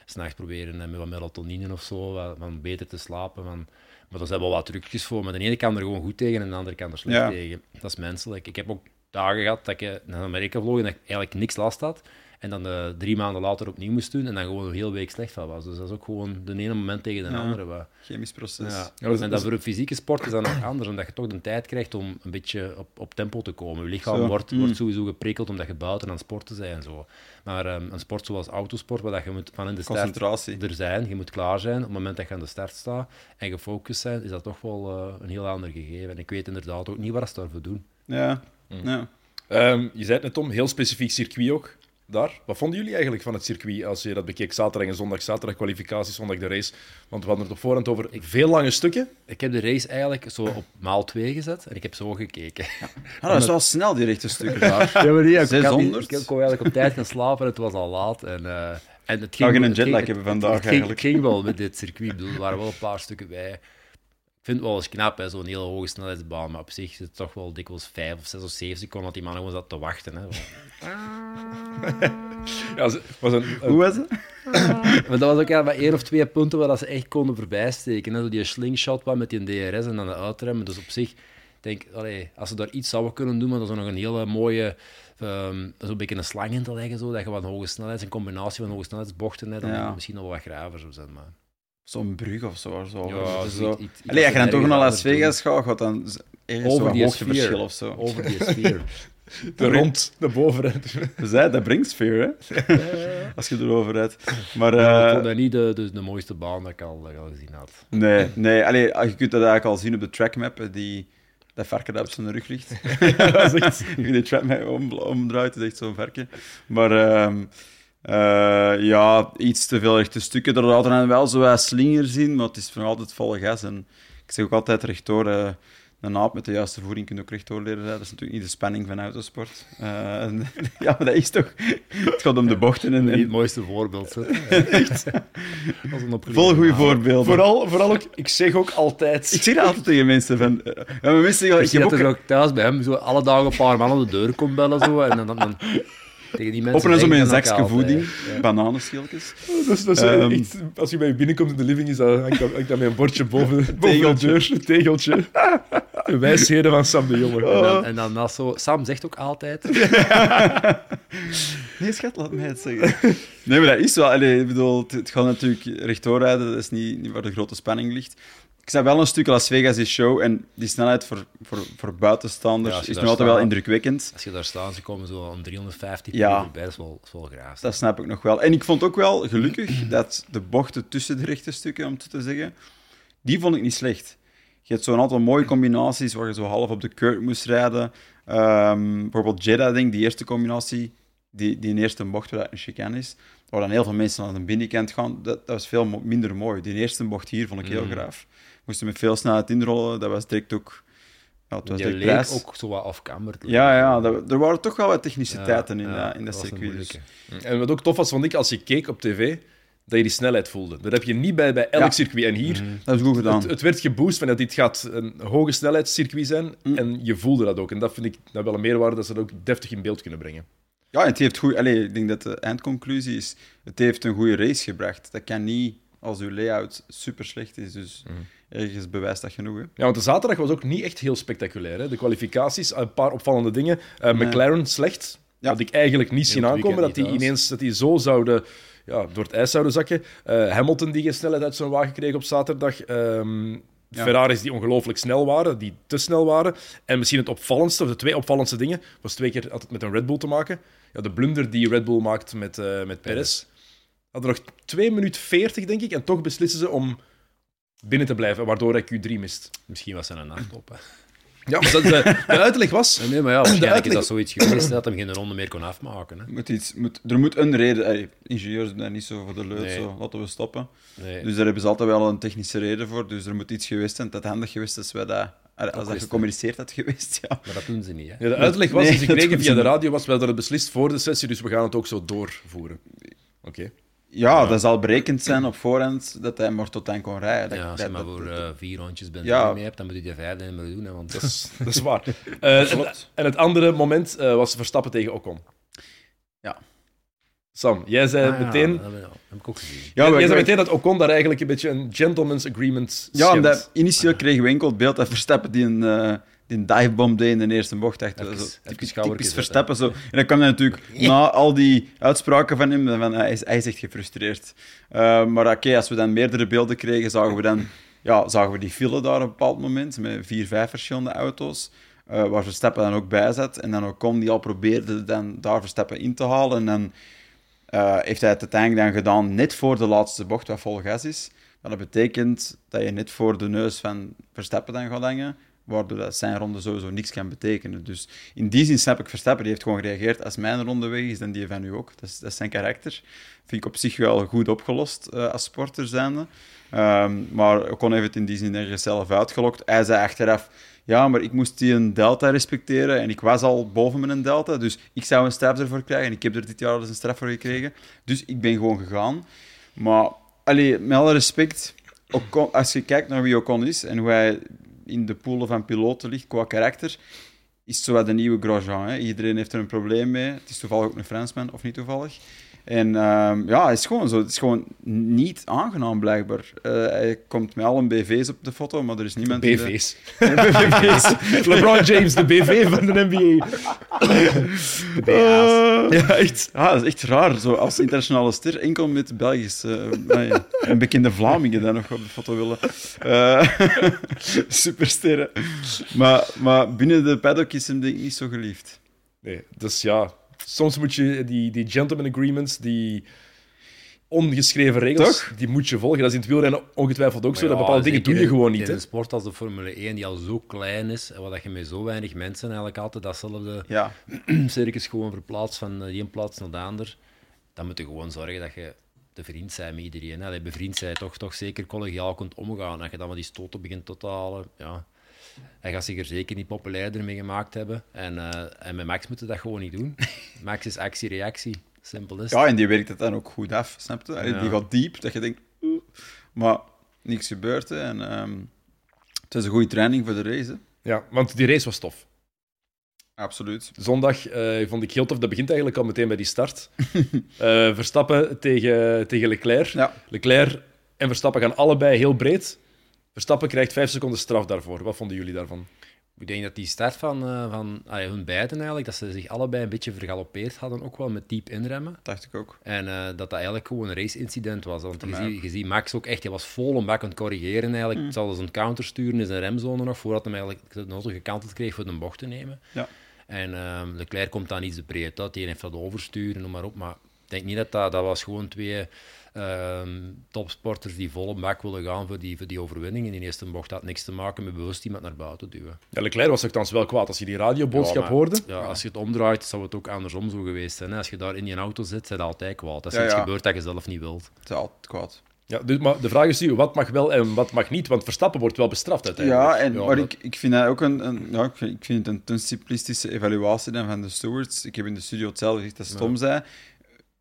s'nachts proberen eh, met wat melatonine of zo, van beter te slapen. Van, maar daar zijn wel wat trucjes voor. Maar de ene kan er gewoon goed tegen en de andere kan er slecht Ja. tegen. Dat is menselijk. Ik heb ook dagen gehad dat ik naar Amerika vloog en dat ik eigenlijk niks last had. En dan uh, drie maanden later opnieuw moest doen en dan gewoon een hele week slecht van was. Dus dat is ook gewoon de ene moment tegen de Ja. andere. Wat. Chemisch proces. Ja. Ja, dat is- en dat voor een fysieke sport is dan nog anders, omdat je toch de tijd krijgt om een beetje op, op tempo te komen. Je lichaam Zo. wordt, Mm. wordt sowieso geprikkeld omdat je buiten aan het sporten bent en zo. Maar ehm, een sport zoals autosport, waar dat je moet van in de start er zijn, je moet klaar zijn op het moment dat je aan de start staat en gefocust zijn, is dat toch wel eh, een heel ander gegeven. En ik weet inderdaad ook niet wat ze daarvoor doen. Ja. Mm. ja. Ehm, je zei het net, Tom, heel specifiek circuit ook daar. Wat vonden jullie eigenlijk van het circuit als je dat bekeek? Zaterdag en zondag, zaterdag kwalificatie, zondag de race. Want we hadden het op voorhand over veel lange stukken. Ik heb de race eigenlijk zo op maal 2 gezet en ik heb zo gekeken. Ah, dat is wel snel, die rechte stukken daar. Ja, maar nee, ik, 600? ik, ik kon eigenlijk op tijd gaan slapen en het was al laat. En, eh, en het Zou ging, je een jetlag het- hebben het- vandaag het ging, eigenlijk? Het ging wel met dit circuit. Ik bedoel, er waren wel een paar stukken bij. Ik vind het wel eens knap, hè, zo'n hele hoge snelheidsbaan. Maar op zich is het toch wel dikwijls vijf of zes of zeven seconden dat die man gewoon zat te wachten. Hè. Ja, was een, een- Hoe was het? Maar dat was ook ja, maar één of twee punten waar dat ze echt konden voorbijsteken. Hè. Zo die slingshot wat met die DRS en dan de uitremmen. Dus op zich, ik denk, allee, als ze daar iets zouden kunnen doen, maar dat is nog een hele mooie, ehm zo'n beetje een slang in te leggen, zo, dat je wat hoge snelheid, een combinatie van hoge snelheidsbochten hebt, dan Ja. misschien nog wel wat graver zou zijn. Maar... Zo'n brug of zo. zo. Ja, Dus zo Allee, als je dan toch naar Las. Vegas gaat, gaat dan ergens Over zo'n die hoogteverschil sfeer. of zo. Over die sfeer. de rond, de. Dus hè, dat brengt sfeer, hè? Als je erover rijdt. Maar Ja, ik eh, vond dat niet de, de, de mooiste baan dat ik al, dat ik al gezien had. nee, nee allee, je kunt dat eigenlijk al zien op de trackmap, eh, die, dat varken dat op zijn rug ligt. dat is echt... Als je de trackmap om, omdraait, is echt zo'n varken. Maar ehm, eh, ja, iets te veel rechte stukken. Er laten dan wel zo wat slingers in, maar het is nog altijd volle gas. En ik zeg ook altijd rechtdoor, eh, een aap met de juiste voering kun je ook rechtdoor leren rijden. Dat is natuurlijk niet de spanning van autosport. Eh, en- ja, maar dat is toch... Het gaat om de bochten en... Niet en het mooiste voorbeeld. hè. Echt. Als een opgeleide vol goede voorbeelden. Vooral, vooral ook, ik zeg ook altijd... Ik zeg dat altijd tegen mensen. Van, eh, ja, maar mensen zeggen, Ik ik zie heb dat ook... er ook thuis bij hem zo alle dagen een paar man aan de deur komt bellen zo, en dan, dan, dan tegen die mensen Op en zo met een zakje voeding, ja. bananenschilkjes. Dat is, dat is echt, als je bij je binnenkomt in de living, is dat, hangt dat, met een bordje boven, boven de deur. Een tegeltje. De wijsheden van Sam de Jonge. En dan, en dan dat zo... Sam zegt ook altijd... Nee, schat, laat mij het zeggen. Nee, maar dat is wel. Allee, ik bedoel, het, het gaat natuurlijk rechtdoor rijden, dat is niet, niet waar de grote spanning ligt. Ik zei wel een stuk Las Vegas is show en die snelheid voor, voor, voor buitenstaanders Ja, is nog altijd wel indrukwekkend. Als je daar staat, ze komen zo aan 350 Ja. ja. bij, dat is wel, is wel graaf. Dat snap ik nog wel. En ik vond ook wel gelukkig dat de bochten tussen de rechte stukken, om het te zeggen, die vond ik niet slecht. Je hebt zo'n aantal mooie combinaties waar je zo half op de curb moest rijden. Ehm, bijvoorbeeld Jeddah, denk die eerste combinatie, die, die eerste bocht waar dat een chicane is, waar dan heel veel mensen aan de binnenkant gaan, dat, dat was veel minder mooi. Die eerste bocht hier vond ik heel Mhm. graaf. Moesten met veel snelheid inrollen, dat was direct ook... Ja, het was Die direct leek prijs. ook zo wat te Ja, ja, dat, er waren toch wel wat techniciteiten Ja, in, ja, dat, in dat, circuit. Dus. moeilijke. En wat ook tof was, vond ik, als je keek op tv, dat je die snelheid voelde. Dat heb je niet bij, bij elk Ja. circuit. En hier, Dat is goed gedaan. het, het werd geboost van dat dit gaat een hoge snelheidscircuit zijn. Mm. En je voelde dat ook. En dat vind ik nou wel een meerwaarde, dat ze dat ook deftig in beeld kunnen brengen. Ja, het heeft goed. Allee, ik denk dat de eindconclusie is: het heeft een goede race gebracht. Dat kan niet als uw layout super slecht is. Dus Mhm. Ergens bewijst dat genoeg. Hè? Ja, want de zaterdag was ook niet echt heel spectaculair. Hè? De kwalificaties, een paar opvallende dingen. Eh, Nee. McLaren slecht. Ja. Had ik eigenlijk niet zien aankomen dat die ineens dat die zo zouden ja, door het ijs zouden zakken. Eh, Hamilton die geen snelheid uit zijn wagen kreeg op zaterdag. Ehm, Ja. Ferraris die ongelooflijk snel waren, die te snel waren. En misschien het opvallendste, of de twee opvallendste dingen, was twee keer altijd met een Red Bull te maken. Ja, de blunder die Red Bull maakt met, eh met Perez. Hadden nog 2 minuten 40, denk ik, en toch beslissen ze om binnen te blijven, waardoor hij Q3 mist. Misschien was hij een nachtop. hè. Ja, maar dat, de, de uitleg was... Nee, nee, maar ja, waarschijnlijk is uitleg- dat zoiets geweest dat hem geen ronde meer kon afmaken. Hè. Moet iets, moet, er moet een reden. ingenieurs doen daar niet zo voor de leut. Nee. Zo, laten we stoppen. Nee. Dus daar hebben ze altijd wel een technische reden voor. Dus er moet iets geweest zijn. Dat handig geweest is wij dat, als dat gecommuniceerd had geweest. Ja. Maar dat doen ze niet. Hè. Ja, de uitleg was, Nee, dat kregen doen via de radio, was, we hadden het beslist voor de sessie, dus we gaan het ook zo doorvoeren. Oké. Ja, dat zal berekend zijn op voorhand dat hij maar tot eind kon rijden. Dat- Ja, als je dat- maar voor dat- eh, vier rondjes Ja. mee hebt, dan moet je de vijfde niet meer doen. Hè, want Dat is, dat is waar. Eh, en, het andere moment eh, was Verstappen tegen Ocon. Ja. Sam, jij zei Ah, ja, meteen... dat heb ik- dat heb ik ook gezien. Ja, jij, zei meteen dat Ocon daar eigenlijk een beetje een gentleman's agreement Ja, schendt. omdat initieel kregen we enkel het beeld dat Verstappen die een, eh, die divebomb deed in de eerste bocht. Echt, Even- zo, typisch, typisch. Verstappen. Zo. En dan kwam hij natuurlijk na al die uitspraken van hem, van, hij, is, hij is echt gefrustreerd. Eh, maar oké, als we dan meerdere beelden kregen, zagen we dan ja, zagen we die file daar op een bepaald moment, met vier, vijf verschillende auto's, eh, waar Verstappen dan ook bij zat. En dan ook kon die al probeerde dan daar Verstappen in te halen. En dan eh, heeft hij het uiteindelijk dan gedaan net voor de laatste bocht, wat vol gas is. Maar dat betekent dat je net voor de neus van Verstappen dan gaat hangen, waardoor dat zijn ronde sowieso niks kan betekenen. Dus in die zin snap ik Verstappen, die heeft gewoon gereageerd als mijn ronde weg is, dan die van u ook. Dat is, dat zijn karakter. Vind ik op zich wel goed opgelost eh, als sporter zijnde. Ehm, maar Ocon heeft het in die zin ergens zelf uitgelokt. Hij zei achteraf, ja, maar ik moest die een delta respecteren en ik was al boven mijn delta, dus ik zou een straf ervoor krijgen. En ik heb er dit jaar al eens een straf voor gekregen. Dus ik ben gewoon gegaan. Maar, allee, met alle respect, als je kijkt naar wie Ocon is en hoe hij in de poelen van piloten ligt qua karakter, is zo de nieuwe Grosjean. Iedereen heeft er een probleem mee. Het is toevallig ook een Fransman, of niet toevallig. En ehm, ja, het is gewoon zo. Het is gewoon niet aangenaam, blijkbaar. Eh, hij komt met al een BV's op de foto, maar er is niemand... de- BV's. BV's. LeBron James, de BV van de NBA. De BA's. Ja, echt. Ah, dat is echt raar. Zo als internationale ster, enkel met Belgische... eh, ja, een bekende Vlamingen dan nog op de foto willen. Eh, supersterren. Maar, maar binnen de paddock is hem denk ik niet zo geliefd. Nee, dus ja, soms moet je die, die gentleman agreements, die ongeschreven regels, Toch? die moet je volgen. Dat is in het wielrennen ongetwijfeld ook zo. Dat bepaalde dingen doe je gewoon in- niet. In een sport als de Formule 1, die al zo klein is, en waar dat je met zo weinig mensen eigenlijk altijd datzelfde Ja, circus gewoon verplaatst van de een plaats naar de ander, dan moet je gewoon zorgen dat je de vriend bent met iedereen. Je bevriend bent, toch, toch zeker collegiaal kunt omgaan. Dat je dan wat die stoten begint te halen, ja... Hij gaat zich er zeker niet populairder mee gemaakt hebben. En, eh, en met Max moeten we dat gewoon niet doen. Max is actie-reactie. Simpel is ja, en die werkt het dan ook goed af, snap je? Ja. Die gaat diep, dat je denkt... oeh. Maar niks gebeurt, hè. En, ehm, het is een goede training voor de race, hè. Ja, want die race was tof. Absoluut. Zondag eh, vond ik heel tof. Dat begint eigenlijk al meteen bij die start. Eh, Verstappen tegen, tegen Leclerc. Ja. Leclerc en Verstappen gaan allebei heel breed. Verstappen krijgt vijf seconden straf daarvoor. Wat vonden jullie daarvan? Ik denk dat die start van, eh, van allee, hun beiden eigenlijk, dat ze zich allebei een beetje vergalopeerd hadden, ook wel met diep inremmen. Dacht ik ook. En eh, dat dat eigenlijk gewoon een race-incident was. Want je ziet, je ziet Max ook echt, hij was vol een bak aan het corrigeren eigenlijk. Het zal dus een counter sturen in zijn remzone nog, voordat hij eigenlijk de auto gekanteld kreeg voor de bocht te nemen. Ja. En ehm, Leclerc komt dan iets de breed uit, die heeft dat oversturen, noem maar op. Maar denk niet dat dat, dat was gewoon twee ehm, topsporters die vol een bak willen gaan voor die, voor die overwinning in die eerste bocht. Dat had niks te maken met bewust iemand naar buiten duwen. Ja, Leclerc was nogthans wel kwaad als je die radioboodschap Ja, hoorde. Ja, als je het omdraait, zou het ook andersom zo geweest zijn. hè. Als je daar in die auto zit, zijn altijd kwaad. Als er Ja, iets ja. gebeurt dat je zelf niet wilt. Het is altijd kwaad. Ja, dus, maar de vraag is nu, wat mag wel en wat mag niet? Want Verstappen wordt wel bestraft uiteindelijk. Ja, en, Ja, maar dat- ik, ik vind dat ook een, een, ja, ik vind, ik vind het een te simplistische evaluatie dan van de stewards. Ik heb in de studio hetzelfde gezegd als Tom zei.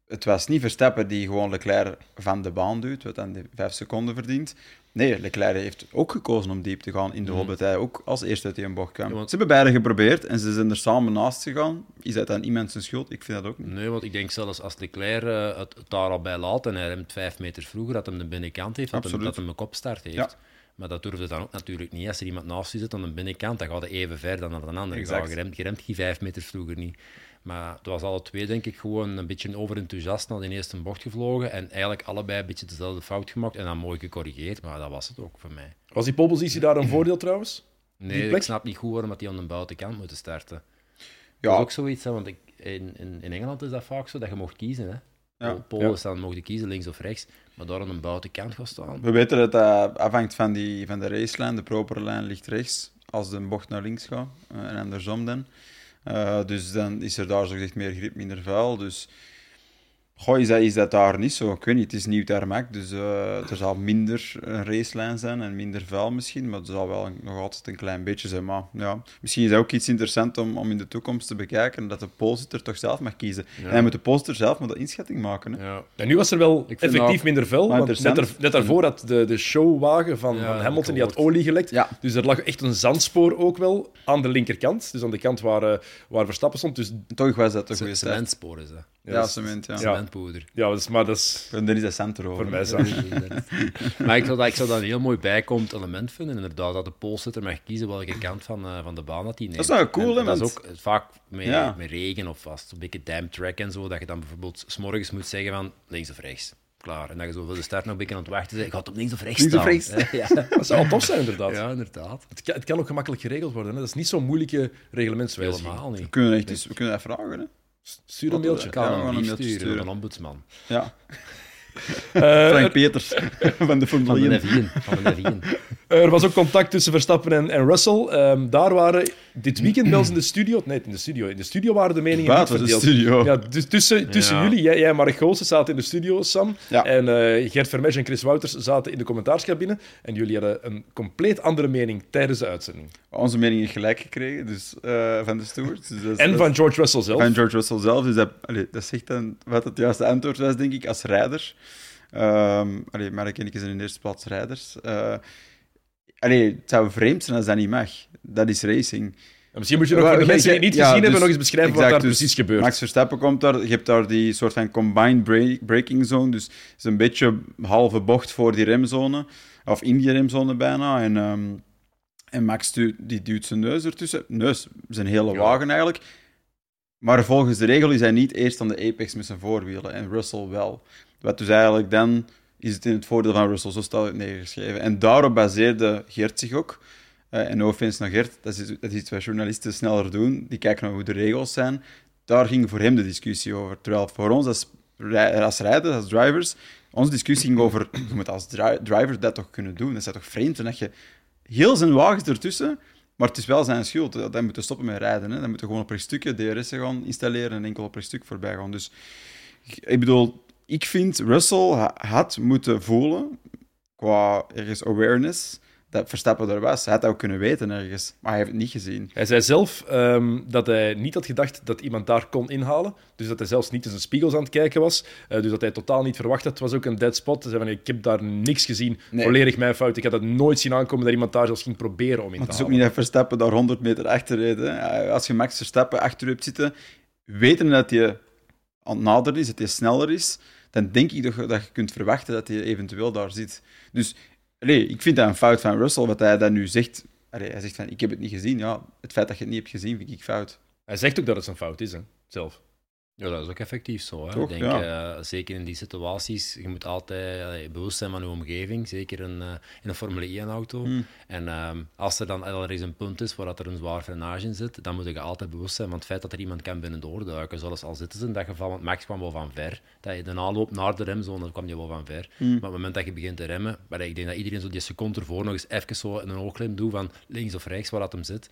Het was niet Verstappen die gewoon Leclerc van de baan duwt, wat dan de vijf seconden verdient. Nee, Leclerc heeft ook gekozen om diep te gaan in de hoop dat hij ook als eerste uit die een bocht kwam. Ja, want- Ze hebben beide geprobeerd en ze zijn er samen naast gegaan. Is dat dan iemand zijn schuld? Ik vind dat ook niet. Nee, want ik denk zelfs als Leclerc eh, het, daar al bij laat en hij remt vijf meter vroeger, dat hem de binnenkant heeft, dat hem, dat hem een kopstart heeft. Ja. Maar dat durfde dan ook natuurlijk niet. Als er iemand naast je zit aan de binnenkant, dan gaat hij even ver dan naar de andere. Exact. Je remt, je remt die vijf meter vroeger niet. Maar het was alle twee, denk ik, gewoon een beetje overenthousiast naar de eerste bocht gevlogen en eigenlijk allebei een beetje dezelfde fout gemaakt en dan mooi gecorrigeerd. Maar dat was het ook voor mij. Was die polepositie daar een voordeel trouwens? Nee, ik snap niet goed waarom dat die aan de buitenkant moeten starten. Dat Ja, is ook zoiets, hè, want ik, in, in, in Engeland is dat vaak zo dat je mocht kiezen. Hè. Ja. Pol- Polen Ja. staan, mocht je kiezen links of rechts, maar daar aan de buitenkant gaan staan. we weten dat dat afhangt van, die, van de racelijn. De propere lijn ligt rechts als de bocht naar links gaat eh, en andersom dan. Eh, dus dan is er daar zogezegd meer grip, minder vuil. Dus goh, is, dat, is dat daar niet zo? Ik weet niet, het is nieuw tarmac, dus eh, er zal minder een racelijn zijn en minder vuil misschien, maar het zal wel een- nog altijd een klein beetje zijn. Maar ja, misschien is dat ook iets interessants om, om in de toekomst te bekijken, dat de polsitter toch zelf mag kiezen. En dan moet de polsitter zelf maar de inschatting maken. Hè? Ja. En nu was er wel effectief minder vuil. Want net, er- net daarvoor had de, de showwagen van, Ja, van Hamilton die had olie gelekt. Ja. Dus er lag echt een zandspoor ook wel aan de linkerkant. Dus aan de kant waar, eh, waar Verstappen stond. Dus Toch was dat een goede Ce- start. Cementspoor is dat. Ja, dat is- cement, ja. Ja. Cementpoeder. Ja, dat is, maar dat is En daar is dat cent erover. voor mij zo. maar ik zou, dat, ik zou dat een heel mooi bijkomend element vinden, inderdaad, dat de polsitter mag kiezen welke kant van, eh, van de baan dat hij neemt. Dat is wel cool, En hè, Dat is ook vaak met, Ja. met regen of vast een beetje damp track en zo, dat je dan bijvoorbeeld s'morgens moet zeggen van links of rechts. Klaar. En dat je zo voor de start nog een beetje aan het wachten bent. Ik ga het op links of rechts Links of staan. rechts. Ja, Dat zou wel tof zijn, inderdaad. ja, inderdaad. Het, kan, het kan ook gemakkelijk geregeld worden. Hè? Dat is niet zo'n moeilijke reglementswijziging. Helemaal niet. We kunnen, echt eens, we kunnen dat vragen, hè. Stuur een mailtje. Kan Ja, een sturen, sturen. een ombudsman. Ja. Eh, Frank Peters van de Van Formule de 1. F1. Van de F1. er was ook contact tussen Verstappen en, en Russell. Ehm, daar waren dit weekend bij ons in de studio... Nee, in de studio. In de studio waren de meningen Buiten niet de verdeeld. studio. Ja, dus tussen, tussen Ja. jullie, jij, jij en Mark Goossen zaten in de studio, Sam. Ja. En eh, Gert Vermeij en Chris Wouters zaten in de commentaarscabine. En jullie hadden een compleet andere mening tijdens de uitzending. Onze mening is gelijk gekregen, dus, eh, van de stewards. Dus En dat van George Russell zelf. van George Russell zelf. Dus dat, allee, dat zegt dan wat het juiste antwoord was, denk ik, als rijder. Ehm allee, ik zijn in de eerste plaats rijders. Eh, allee, het zou vreemd zijn als dat niet mag. Dat is racing. En misschien moet je nog voor de mensen die het niet ja, gezien dus- hebben nog eens beschrijven wat daar dus precies gebeurt. Max Verstappen komt daar, je hebt daar die soort van combined break- braking zone, dus het is een beetje halve bocht voor die remzone, of in die remzone bijna. En, ehm, en Max du- die duwt zijn neus ertussen, neus, zijn hele Ja. wagen eigenlijk. Maar volgens de regel is hij niet eerst aan de apex met zijn voorwielen, en Russell wel. Wat dus eigenlijk dan is het in het voordeel van Russell, zo staat neergeschreven. En daarop baseerde Geert zich ook. Eh, en no offense naar Gert, dat is, dat is iets wat journalisten sneller doen. Die kijken naar hoe de regels zijn. Daar ging voor hem de discussie over. Terwijl voor ons als, als rijders, als drivers, onze discussie ging over, je moet als dri- driver dat toch kunnen doen. Dat is toch vreemd dat je heel zijn wagens ertussen, maar het is wel zijn schuld. Dat moeten stoppen met rijden. Hè. Dan moeten gewoon op een stukje DRS'en gaan installeren en enkel op een stuk voorbij gaan. Dus ik bedoel, ik vind Russell ha- had moeten voelen, qua ergens awareness, dat Verstappen er was. Hij had dat ook kunnen weten ergens, maar hij heeft het niet gezien. Hij zei zelf ehm, dat hij niet had gedacht dat iemand daar kon inhalen. Dus dat hij zelfs niet in zijn spiegels aan het kijken was. Eh, dus dat hij totaal niet verwacht had. Het was ook een dead spot. Hij zei van, ik heb daar niks gezien. Nee. Volledig mijn fout. Ik had het nooit zien aankomen dat iemand daar zelfs ging proberen om in te het is ook halen. niet dat Verstappen daar 100 meter achter reed. Hè. Als je Max Verstappen achter je hebt zitten, weten dat hij aan het naderen is, dat hij sneller is, dan denk ik dat dat je kunt verwachten dat hij eventueel daar zit. Dus allee, ik vind dat een fout van Russell, wat hij dan nu zegt. Hij zegt van, ik heb het niet gezien. Ja, het feit dat je het niet hebt gezien, vind ik fout. Hij zegt ook dat het zijn fout is, hè, zelf. Ja, dat is ook effectief zo. Hè. Toch, ik denk, ja. eh, zeker in die situaties, je moet altijd allee, bewust zijn van je omgeving. Zeker in, eh, in een Formule 1-auto. Hmm. En ehm, als er dan al eens een punt is waar dat er een zwaar freinage in zit, dan moet je altijd bewust zijn van het feit dat er iemand kan binnen doorduiken. Zoals al zitten ze in dat geval, want Max kwam wel van ver. Dat je de aanloop naar de remzone, dan kwam je wel van ver. Hmm. Maar op het moment dat je begint te remmen, maar ik denk dat iedereen zo die seconde ervoor nog eens even zo een ooglim doet van links of rechts waar dat hem zit.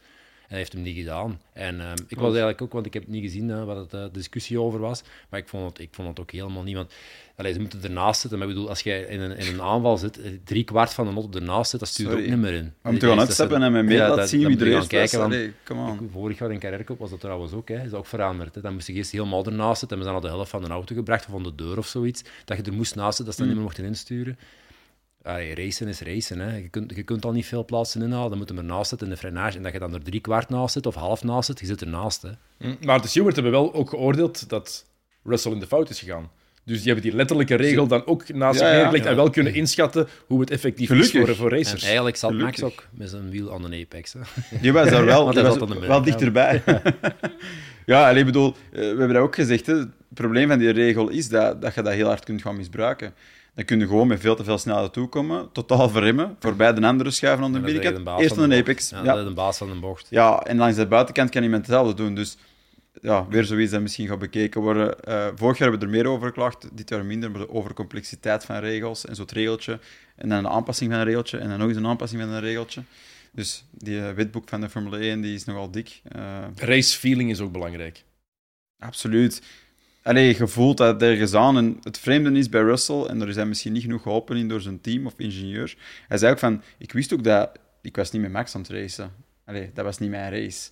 En heeft hem niet gedaan. En ehm, ik was eigenlijk ook, want ik heb het niet gezien eh, wat het eh, discussie over was, maar ik vond het, ik vond het ook helemaal niet. Want allee, ze moeten ernaast zitten. Maar ik bedoel, als jij in een, in een aanval zit, eh, drie kwart van de auto ernaast zit, dat stuurt Sorry. ook niet meer in. Om te gaan Dat uitstappen en met mee Ja, dat- zien wie moet er eerst kijken, Allee, ik- Vorig jaar in Carrercup was dat trouwens ook. Hè. Is dat ook veranderd. Hè. Dan moest je eerst helemaal ernaast zitten. En we zijn al de helft van de auto gebracht, of van de deur of zoiets. Dat je er moest naast zitten, dat ze dan niet meer mochten insturen. Allee, racen is racen. Hè. Je, kunt, je kunt al niet veel plaatsen inhalen. Dan moet je er naast zitten in de freinage. En dat je dan er drie kwart naast zit, of half naast zit, je zit ernaast. Hè. Maar de stewards hebben wel ook geoordeeld dat Russell in de fout is gegaan. Dus die hebben die letterlijke regel dan ook naast zich Ja, ja. neergelegd en wel kunnen inschatten hoe het effectief Gelukkig. is voor, voor En racers. eigenlijk zat Max ook met zijn wiel aan de apex. Hè. Die was daar wel, die was wel dichterbij. ja, allee, ik bedoel, eh, we hebben dat ook gezegd. Hè. Het probleem van die regel is dat, dat je dat heel hard kunt gaan misbruiken. Dan kun je gewoon met veel te veel snelheid toekomen, totaal verremmen, voorbij de andere schuiven aan de binnenkant, eerst bocht. apex. Ja, Ja, de baas van de bocht. ja, en langs de buitenkant kan iemand hetzelfde doen. Dus ja, weer zoiets dat misschien gaat bekeken worden. Eh, vorig jaar hebben we er meer over geklaagd, dit jaar minder, maar de overcomplexiteit van regels en zo'n regeltje. En dan een aanpassing van een regeltje en dan nog eens een aanpassing van een regeltje. Dus die eh, wetboek van de Formule 1 die is nogal dik. Eh, Race feeling is ook belangrijk. Absoluut. Allee, je voelt dat ergens aan. Het vreemde is bij Russell, en daar is hij misschien niet genoeg geholpen in door zijn team of ingenieur. Hij zei ook van, ik wist ook dat ik was niet met Max aan het racen. Allee, dat was niet mijn race.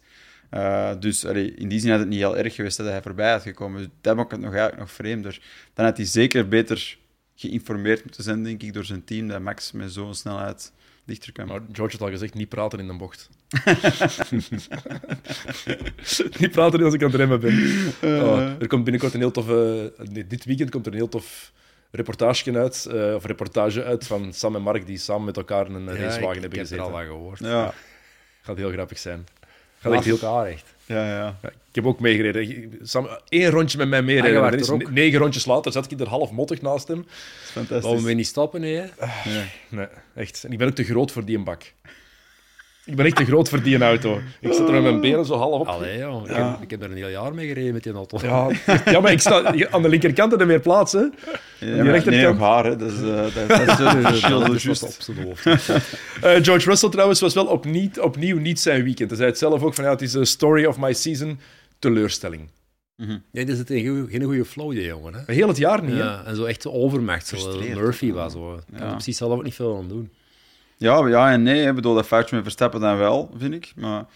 Eh, dus allee, in die zin had het niet heel erg geweest dat hij voorbij had gekomen. Dus dat maakt het nog, eigenlijk nog vreemder. Dan had hij zeker beter geïnformeerd moeten zijn, denk ik, door zijn team, dat Max met zo'n snelheid dichter kwam. Maar George had al gezegd, niet praten in de bocht. niet praten als ik aan het remmen ben. Oh, er komt binnenkort een heel tof... eh, nee, dit weekend komt er een heel tof reportage uit, eh, of reportage uit van Sam en Mark, die samen met elkaar in een Ja, racewagen ik, hebben ik heb er gezeten. al van gehoord. Ja, Gaat heel grappig zijn. Gaat echt heel... elkaar echt. Ja, ja. Ja, ik heb ook meegereden. Één rondje met mij Ah, meereden. Er is er ook? negen rondjes later zat ik er half mottig naast hem. Dat is fantastisch. Waarom we niet stoppen, hè? Ja. Nee, echt. En ik ben ook te groot voor die een bak. Ik ben echt te groot voor die een auto. Ik zit er met mijn benen zo half op. Allee, joh. Ik, Ja. heb, ik heb er een heel jaar mee gereden met die auto. Ja, ja, maar ik sta aan de linkerkant er meer plaats, hè. Ja, maar rechterkant- Nee, nog haar, hè. Dat is, eh, dat, dat is het verschil, dat is juist. op zijn hoofd. Eh, George Russell trouwens was wel opnieuw, opnieuw niet zijn weekend. Hij zei het zelf ook van, ja, het is de story of my season. Teleurstelling. Nee, er zit een goeie- geen goede flow, die jongen. Hè? Heel het jaar niet, hè. Ja, en zo echt zo overmacht, zoals Murphy was. Zo. Kan Ja. er precies zelf ook niet veel aan doen. Ja, ja en nee. Ik bedoel, dat foutje met Verstappen dan wel, vind ik. Maar ik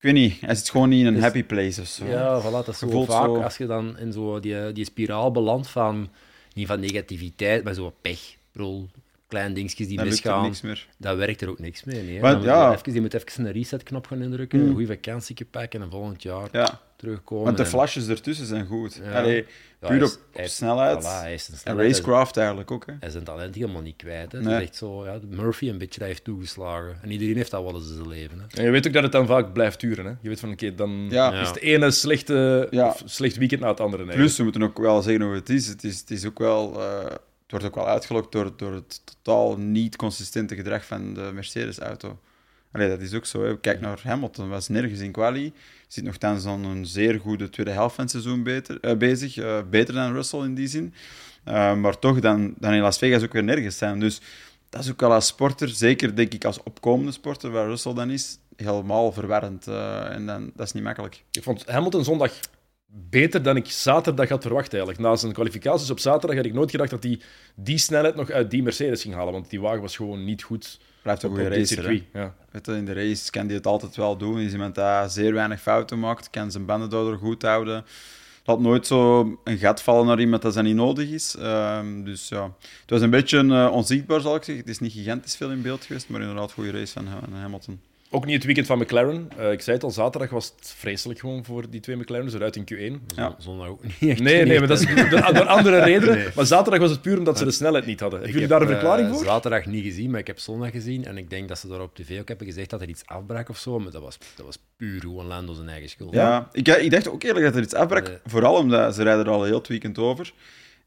weet niet. Hij zit gewoon niet in een Dus- happy place of zo. Ja, voilà, dat is zo vaak zo- als je dan in zo die, die spiraal belandt van, niet van negativiteit, maar zo pech. Bedoel, kleine dingetjes die Dan lukt er misgaan, niks meer. dat werkt er ook niks mee. Nee. Maar Dan moet ja. je, even, je moet even een resetknop gaan indrukken, Mm. een goede vakantie pakken en volgend jaar Ja, terugkomen. want de en- flashes ertussen zijn goed. Ja. Allee, Ja, puur op, snelheid. voilà, hij is een en snelheid, is- racecraft eigenlijk ook. Hè. Hij is zijn talent helemaal niet kwijt. Hè. Het Nee. is echt zo, ja, Murphy een beetje dat heeft toegeslagen. En iedereen heeft dat wel eens in zijn leven. Hè. En je weet ook dat het dan vaak blijft duren, hè. Je weet van, oké, dan Ja. is het ene slechte, of slecht weekend na het andere. Plus, eigenlijk. we moeten ook wel zeggen hoe het is. Het, is, het, is ook wel, eh, wordt ook wel uitgelokt door, door het totaal niet consistente gedrag van de Mercedes-auto. Allee, dat is ook zo. Hè. Kijk naar Hamilton, was nergens in quali. Zit nogthans aan een zeer goede tweede helft van het seizoen beter, eh, bezig. eh, beter dan Russell in die zin. Eh, maar toch, dan, dan in Las Vegas ook weer nergens zijn. Dus dat is ook wel als sporter, zeker denk ik als opkomende sporter, waar Russell dan is, helemaal verwarrend. en dan, dat is niet makkelijk. Ik vond Hamilton zondag beter dan ik zaterdag had verwacht eigenlijk. Na zijn kwalificaties op zaterdag had ik nooit gedacht dat hij die snelheid nog uit die Mercedes ging halen, want die wagen was gewoon niet goed Blijft een goede racer. Ja. Weet je, in de race kan hij het altijd wel doen. Is iemand dat zeer weinig fouten maakt, kan zijn banden daardoor goed houden. Laat nooit zo een gat vallen naar iemand dat dat niet nodig is. Ehm, dus ja, het was een beetje eh, onzichtbaar, zal ik zeggen. Het is niet gigantisch veel in beeld geweest, maar inderdaad, goede race van Hamilton. Ook niet het weekend van McLaren. Eh, ik zei het al, zaterdag was het vreselijk gewoon voor die twee McLaren's eruit in Q1. Ja. Zondag ook niet echt. Nee, nee, maar dat is door, door andere redenen. Nee. Maar zaterdag was het puur omdat ze de snelheid niet hadden. Hebben Ik jullie heb daar een verklaring eh, voor? zaterdag niet gezien, maar ik heb zondag gezien. En ik denk dat ze daar op tv ook hebben gezegd dat er iets afbrak of zo. Maar dat was, dat was puur gewoon Lando zijn eigen schuld. Ja, ik, ik dacht ook eerlijk dat er iets afbrak. Nee. Vooral omdat ze rijden er al heel het weekend over.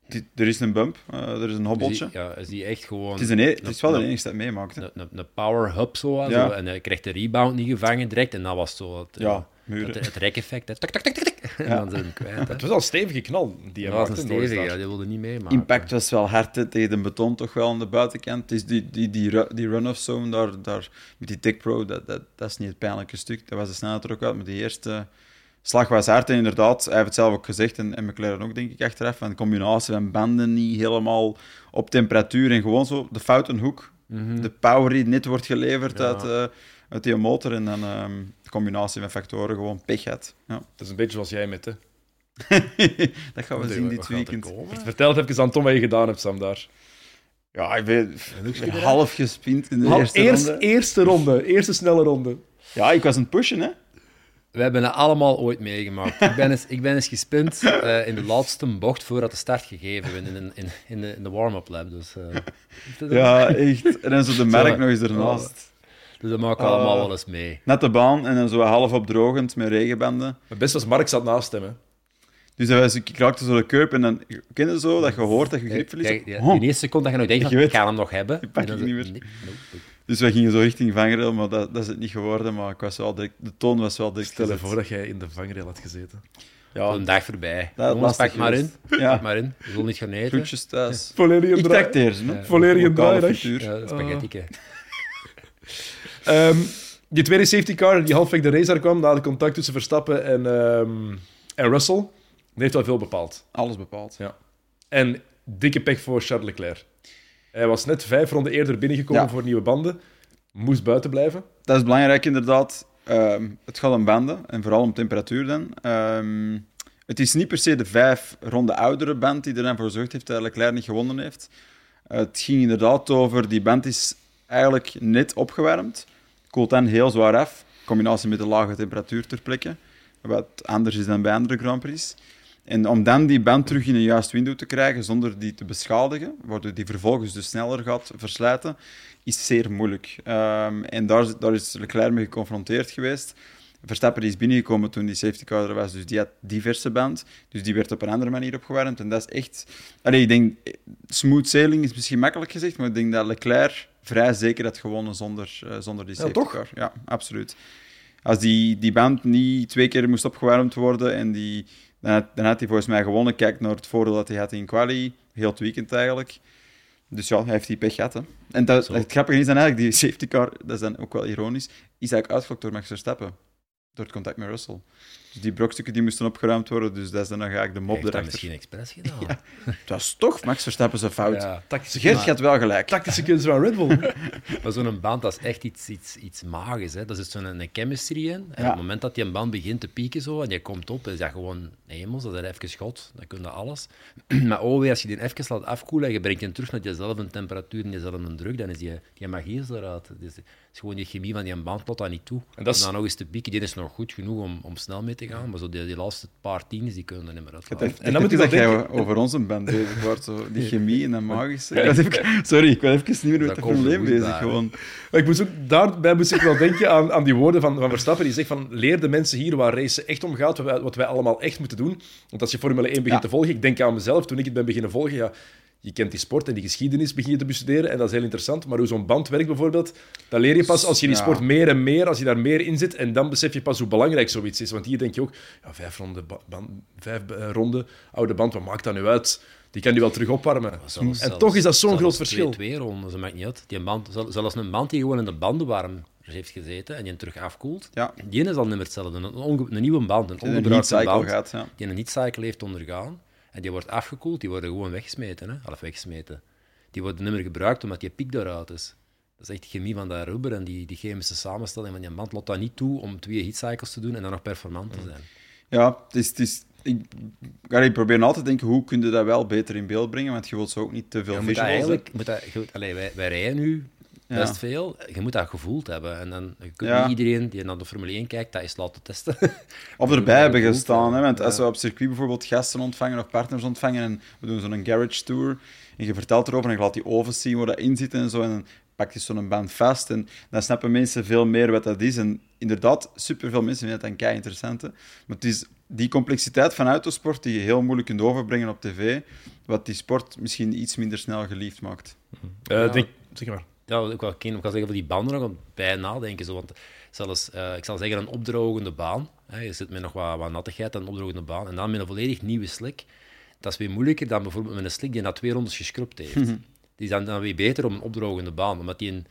Die- er is een bump, eh, er is een hobbeltje. die, ja, is die echt gewoon... Het is, een, het is wel de een- enige dat meemaakt. Een, power hub zo, Ja. zo. En hij kreeg de rebound niet gevangen direct. En dat was zo het, Ja, muren. het, het rekeffect. hè. Tik, tik, tik, tik, tik. En Ja. dan zijn ze hem kwijt. hè. Het was al een stevige knal die Dat was een stevige, ja, die wilde niet meemaken. Impact was wel hard hè, tegen de beton, toch wel aan de buitenkant. Het is die, die, die run-off zone daar, daar met die Tech Pro, dat, dat, dat is niet het pijnlijke stuk. Dat was de snelheid er ook uit, maar die eerste slag was hard. En inderdaad, hij heeft het zelf ook gezegd, en, en McLaren ook, denk ik, achteraf, van de combinatie van banden niet helemaal op temperatuur en gewoon zo de foutenhoek, de power die net wordt geleverd Ja. uit, eh, uit die motor en dan ehm, de combinatie van factoren gewoon pech had. Ja. Dat is een beetje zoals jij met, hè. dat gaan we zien dit weekend. Vertel het even aan Tom wat je gedaan hebt, Sam, daar. Ja, ik ben half gespind in de Hal- eerste eerst, ronde. eerste ronde, eerste snelle ronde. Ja, ik was aan het pushen, hè. We hebben het allemaal ooit meegemaakt. ik, ben eens, ik ben eens gespind eh, in de laatste bocht voordat de start gegeven werd in, in, in, in de, in de warm-up lab. Dus, eh, Ja, echt. En dan zo de merk Zo. nog eens ernaast. dus dat maken we Ah. allemaal wel eens mee. Net de baan en dan zo half opdrogend met regenbanden. Het beste was, Mark zat naast hem, hè. Dus dat was, ik raakte zo de curb en dan ken je zo dat je hoort dat je grip verliest. Ja, Oh. in eerste seconde dat je nog denkt, van, ik ga hem nog hebben. Die pak En dan ik zo, niet meer. nee, nope, nope. Dus wij gingen zo richting vangrail, maar dat, dat is het niet geworden. Maar ik was wel direct, de toon was wel direct Stel je voor dat jij in de vangrail had gezeten. Ja, Een dag voorbij. dat Jongens, pak maar in. geweest. Pak Ja, maar in. We zullen niet gaan eten. groetjes thuis. Volledige Ik draai. trakteer ze, hè. Ja. Lokale draaidag. frituur. Ja, dat spaghetti. Ehm, die tweede safety car die halfweg de race daar kwam, na de contact tussen Verstappen en, ehm, en Russell, die heeft wel veel bepaald. Alles bepaald. En dikke pech voor Charles Leclerc. Hij was net vijf ronden eerder binnengekomen Ja. voor nieuwe banden. Moest buiten blijven. Dat is belangrijk, inderdaad. Ehm, het gaat om banden en vooral om temperatuur dan. Ehm, het is niet per se de vijf ronde oudere band die er dan voor gezorgd heeft dat Leclerc niet gewonnen heeft. het ging inderdaad over, die band is eigenlijk net opgewarmd, koelt dan heel zwaar af, in combinatie met de lage temperatuur ter plekke, wat anders is dan bij andere Grand Prix. En om dan die band terug in een juist window te krijgen zonder die te beschadigen, waardoor die vervolgens dus sneller gaat verslijten, is zeer moeilijk. Ehm, en daar, daar is Leclerc mee geconfronteerd geweest. Verstappen is binnengekomen toen die safety car er was, dus die had diverse band. Dus die werd op een andere manier opgewarmd. En dat is echt... Allee, ik denk, smooth sailing is misschien makkelijk gezegd, maar ik denk dat Leclerc vrij zeker had gewonnen zonder, uh, zonder die safety toch? car. Ja, absoluut. Als die, die band niet twee keer moest opgewarmd worden en die, dan, had, dan had hij volgens mij gewonnen. Kijk naar het voordeel dat hij had in quali, heel het weekend eigenlijk. Dus ja, hij heeft die pech gehad. Hè. En dat, Zo. het grappige is dan eigenlijk, die safety car, dat is dan ook wel ironisch, is eigenlijk uitgelokt door Max Verstappen. Door het contact met Russell. Dus die brokstukken die moesten opgeruimd worden, dus dat is dan nog eigenlijk de mop dat erachter. misschien expres gedaan? Het was toch Max Verstappen zijn fout. Ja. Tactische, Gert gaat wel gelijk. tactische kunst van Red Bull. Maar zo'n band, dat is echt iets, iets, iets magisch. Hè? Dat is zo'n een chemistry in. En Ja. op het moment dat die een band begint te pieken zo, en die komt op, is dat gewoon hemels, dat is even schot. Dan kun je alles. maar oh, als je die even laat afkoelen en je brengt die terug naar diezelfde temperatuur en diezelfde druk, dan is die, die magie is eruit. Het is, gewoon die chemie van die band tot dat niet toe. En dat is- dan nog eens te pieken, die is nog goed genoeg om, om snel mee te gaan, maar zo die, die laatste paar tien's, die kunnen er niet meer uit. Ik En dan moet je dat wel jij denken- over onze band bezig wordt, zo, die chemie en dat magische. Ik even- sorry, ik was even niet meer met Dat het komt probleem bezig. daar. Gewoon. Maar ik moest ook, daarbij moest ik wel denken aan, aan die woorden van, van Verstappen. Die zegt van, leer de mensen hier waar racen echt om gaat, wat wij, wat wij allemaal echt moeten doen. Want als je Formule 1 begint Ja. te volgen, ik denk aan mezelf, toen ik het ben beginnen volgen, ja, je kent die sport en die geschiedenis begin je te bestuderen en dat is heel interessant. Maar hoe zo'n band werkt bijvoorbeeld, dat leer je pas als je die Ja. sport meer en meer, als je daar meer in zit, en dan besef je pas hoe belangrijk zoiets is. Want hier denk je ook, ja, vijf, ronden, vijf eh, ronden, oude band, wat maakt dat nu uit? Die kan je wel terug opwarmen. Zelfs- en zelfs- toch is dat zo'n groot twee- verschil. Twee ronden, dat maakt niet uit. Die band, zel- zelfs een band die gewoon in de bandenwarm heeft gezeten en die terug afkoelt, Ja. die is al niet meer hetzelfde. Een, onge- een nieuwe band, een ongebruikte band, gaat, ja. die een niet-cycle heeft ondergaan en die wordt afgekoeld, die worden gewoon weggesmeten. Hè? Of weggesmeten. Die worden niet meer gebruikt omdat die piek eruit is. Dat is echt de chemie van dat rubber en die, die chemische samenstelling van die band laat dat niet toe om twee heatcycles te doen en dan nog performant te zijn. Ja, het is... Het is ik, ik probeer altijd te denken, hoe kun je dat wel beter in beeld brengen, want je wilt zo ook niet te veel visuals, hè. eigenlijk, moet dat, je- allee, wij, wij rijden nu Ja. best veel. Je moet dat gevoeld hebben. En dan je kunt Ja. niet iedereen die naar de Formule 1 kijkt, dat eens laten testen. Of erbij hebben gestaan. Hè? Want ja. als we op circuit bijvoorbeeld gasten ontvangen of partners ontvangen en we doen zo'n garage tour en je vertelt erover en je laat die ovens zien waar dat in zit en zo en dan pak je zo'n band vast en dan snappen mensen veel meer wat dat is. En inderdaad, superveel mensen vinden dat dan kei interessant. Hè? Maar het is die complexiteit van autosport die je heel moeilijk kunt overbrengen op tv, wat die sport misschien iets minder snel geliefd maakt. Eh, Ja. denk, zeg maar. Ja, ik wil, ik wil zeggen van die banden nog aan bij nadenken. Zo, want zelfs, eh, ik zal zeggen, een opdrogende baan. Hè, je zit met nog wat, wat nattigheid aan een opdrogende baan. En dan met een volledig nieuwe slik. Dat is weer moeilijker dan bijvoorbeeld met een slik die na twee rondes geschrubd heeft. Die is dan, dan weer beter op een opdrogende baan. Omdat die, een-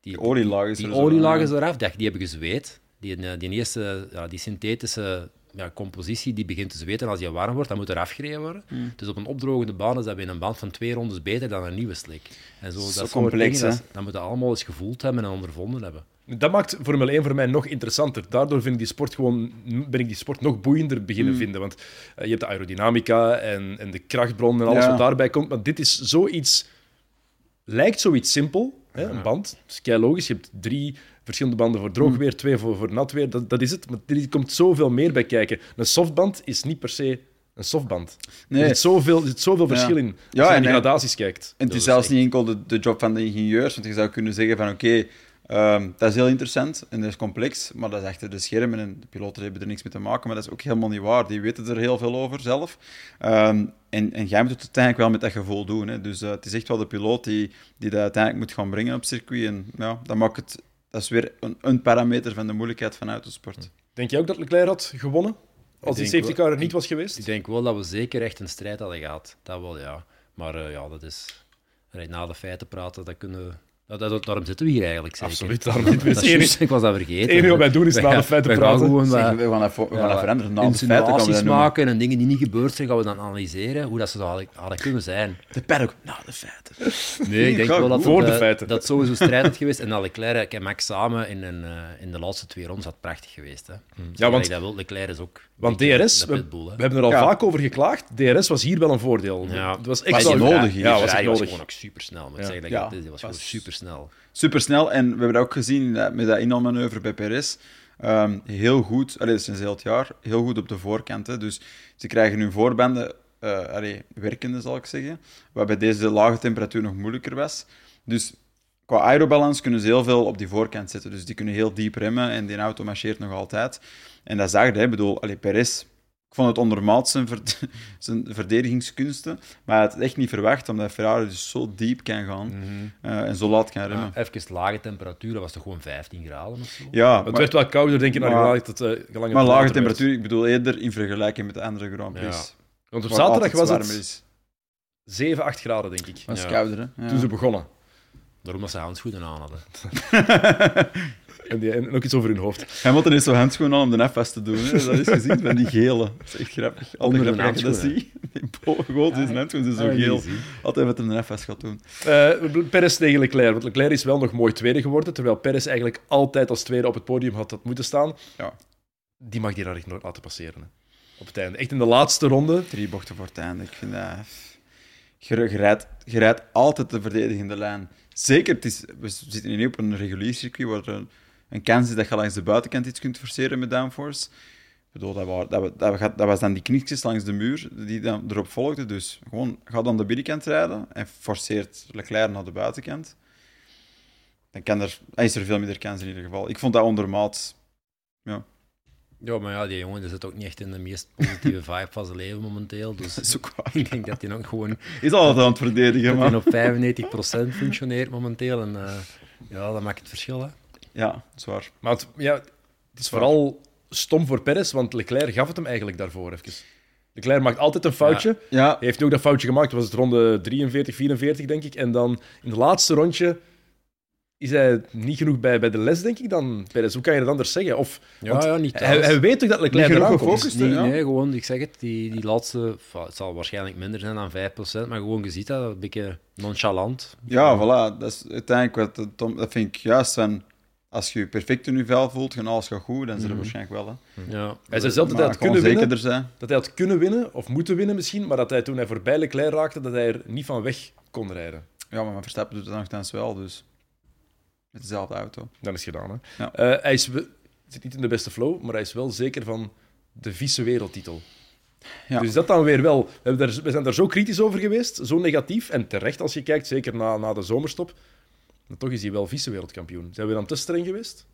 die, Die olielaag is die er olielaag is eraf, die, die hebben gezweet. Die, eh, die eerste, ja, die synthetische ja, compositie, die begint te zweten als die warm wordt, dan moet er afgereden worden. Hmm. Dus op een opdrogende baan is dat bij een band van twee rondes beter dan een nieuwe slik. En zo, Zo dat complex, dingen, hè? dat, dat moeten we allemaal eens gevoeld hebben en ondervonden hebben. Dat maakt Formule 1 voor mij nog interessanter. Daardoor vind ik die sport gewoon, ben ik die sport nog boeiender beginnen Mm. vinden. Want eh, je hebt de aerodynamica en, en de krachtbron en alles Ja. wat daarbij komt. Maar dit is zoiets... Lijkt zoiets simpel, hè? een band. Dat is kei logisch. Je hebt drie verschillende banden voor Mm. droog weer, twee voor, voor nat weer. Dat, dat is het. Maar er komt zoveel meer bij kijken. Een softband is niet per se een softband. Nee. Er zit zoveel, er zit zoveel verschil in. Als Ja, je naar die gradaties kijkt. En het is zelfs niet enkel de, de job van de ingenieurs, want je zou kunnen zeggen van oké, ehm, dat is heel interessant en dat is complex, maar dat is achter de schermen en de piloten hebben er niks mee te maken, maar dat is ook helemaal niet waar. Die weten er heel veel over zelf. Ehm, en, en jij moet het uiteindelijk wel met dat gevoel doen. Hè. Dus eh, het is echt wel de piloot die, die dat uiteindelijk moet gaan brengen op circuit. En ja, dat maakt het... Dat is weer een, een parameter van de moeilijkheid van autosport. Denk je ook dat Leclerc had gewonnen? Als die safety car er niet was geweest? Ik denk wel dat we zeker echt een strijd hadden gehad. Dat wel, ja. Maar eh, ja, dat is... Na de feiten praten, dat kunnen... Dat, dat, daarom zitten we hier eigenlijk, zeker. Absoluut, daarom zitten we Dat hier. ik was dat vergeten. Het enige wat wij doen is We na de gaan- feiten we gaan praten. gewoon Zeg, wat- we gaan dat, we gaan ja, dat veranderen. Na de feiten gaan we insinuaties maken en dingen die niet gebeurd zijn, gaan we dan analyseren hoe dat ze dat hadden, hadden kunnen zijn. De paddock, na de feiten. Nee, ik denk wel dat. Voor het, de eh, feiten. dat sowieso strijd had geweest. En dat Leclerc en Max samen in, een, eh, in de laatste twee rondes had prachtig geweest. Hè. Ja, want- dat wil, Leclerc is ook... Want DRS, we, hebben er al Ja. vaak over geklaagd. DRS was hier wel een voordeel. Ja. Het was echt nodig hier? Ja, was Ja, echt die was nodig. gewoon ook super snel. Moet ik Ja. zeggen, Ja, dat was gewoon was super supersnel. supersnel. En we hebben dat ook gezien met dat inhaalmanoeuvre bij Perez. Ehm, heel goed, allee, sinds heel het jaar, heel goed op de voorkant. Hè. Dus ze krijgen hun voorbanden allee, werkende, zal ik zeggen. Wat bij deze lage temperatuur nog moeilijker was. Dus qua aerobalans kunnen ze heel veel op die voorkant zetten. Dus die kunnen heel diep remmen en die auto marcheert nog altijd. En dat zag je, hè. bedoel, allee, Perez... Ik vond het ondermaat zijn, verd- zijn verdedigingskunsten, maar hij had het echt niet verwacht, omdat Ferrari dus zo diep kan gaan eh, en zo laat kan remmen. Ja, even lage temperatuur, dat was toch gewoon 15 graden of zo? Ja, Het maar, werd wel kouder, denk ik, naar Maar- gelang het, eh, gelang het maar lage werd. temperatuur, ik bedoel eerder in vergelijking met de andere Grand Prix. Ja. Want op zaterdag was het is. 7, 8 graden, denk ik. Dat is Ja. kouder, hè? Ja. Toen ze begonnen. Daarom dat ze handschoenen aan hadden. En, die, en ook iets over hun hoofd. Hamilton heeft zo'n handschoen aan om de F vast te doen. Hè. Dat is gezien van die gele. Dat is echt grappig. Altijd grappig dat je dat handschoenen. ziet. Die is een handschoen, ze is zo Ah, geel. Altijd met een F vast gaat doen. Eh Perez tegen Leclerc. Want Leclerc is wel nog mooi tweede geworden, terwijl Perez eigenlijk altijd als tweede op het podium had, moeten staan. Ja. Die mag die daar echt nooit laten passeren. Hè. Op het einde. Echt in de laatste ronde. Drie bochten voor het einde. Ik vind dat... Je rijdt altijd de verdedigende lijn. Zeker, het is, we zitten nu op een regulier circuit waar er een kans is dat je langs de buitenkant iets kunt forceren met downforce. Ik bedoel, dat, wa- dat, dat, wa- dat was dan die knietjes langs de muur die dan erop volgden. Dus gewoon, ga dan de binnenkant rijden en forceert Leclerc naar de buitenkant. Dan kan er, is er veel minder kans in ieder geval. Ik vond dat ondermaat. Ja, maar ja, die jongen die zit ook niet echt in de meest positieve vibe van zijn leven momenteel. Dus Dat is ook waar. ik denk dat hij ook gewoon Is altijd aan het verdedigen, dat hij maar... op 95% functioneert momenteel. En eh, ja, dat maakt het verschil. Hè. Ja, zwaar. Maar het, ja, het is vooral stom voor Perez, want Leclerc gaf het hem eigenlijk daarvoor. Even. Leclerc maakt altijd een foutje. Ja, Hij heeft nu ook dat foutje gemaakt, was het ronde 43, 44, denk ik. En dan in het laatste rondje is hij niet genoeg bij, bij de les, denk ik, dan Perez. Hoe kan je dat anders zeggen? Of, Ja, ja, niet hij, weet toch dat Leclerc eraan komt? gefocust, Nee, ja. nee, gewoon, ik zeg het, die, die laatste, het zal waarschijnlijk minder zijn dan 5%, maar gewoon, je ziet dat, een beetje nonchalant. Ja, voilà. Dat is uiteindelijk wat dat vind ik juist van. Als je je perfect in je vel voelt, en alles gaat goed, dan zit het waarschijnlijk wel. Hè. Ja. Hij zei zelf dat hij had kunnen winnen, zijn. dat hij had kunnen winnen, of moeten winnen misschien, maar dat hij toen hij voorbij Leclerc raakte, dat hij er niet van weg kon rijden. Ja, maar Verstappen doet het nogthans wel, dus. Met dezelfde auto. Dan is het gedaan. Hè? Ja. Eh, hij is, we- zit niet in de beste flow, maar hij is wel zeker van de vieze wereldtitel. Ja. Dus dat dan weer wel. We, daar, we zijn daar zo kritisch over geweest, zo negatief. En terecht als je kijkt, zeker na, na de zomerstop. Maar toch is hij wel vice-wereldkampioen. Zijn we dan te streng geweest?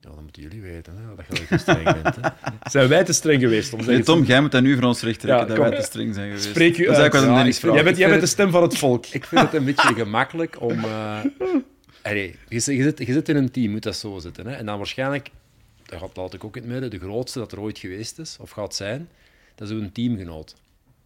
ja, dat moeten jullie weten, hè, dat je wel streng bent. Hè. Zijn wij te streng geweest? Om Nee, Tom, jij moet dat nu voor ons recht trekken, Ja, dat kom. wij te streng zijn geweest. Spreek u dat is uit. eigenlijk wat Ja, een Dennis ik vind- Jij vraagt. bent, jij bent de stem van het volk. Ik vind het een beetje gemakkelijk om... eh, allee, je, zit- je, zit, je zit in een team, moet dat zo zitten. Hè? En dan waarschijnlijk, dat gaat, laat ik ook in het midden, de grootste dat er ooit geweest is, of gaat zijn, dat is een teamgenoot.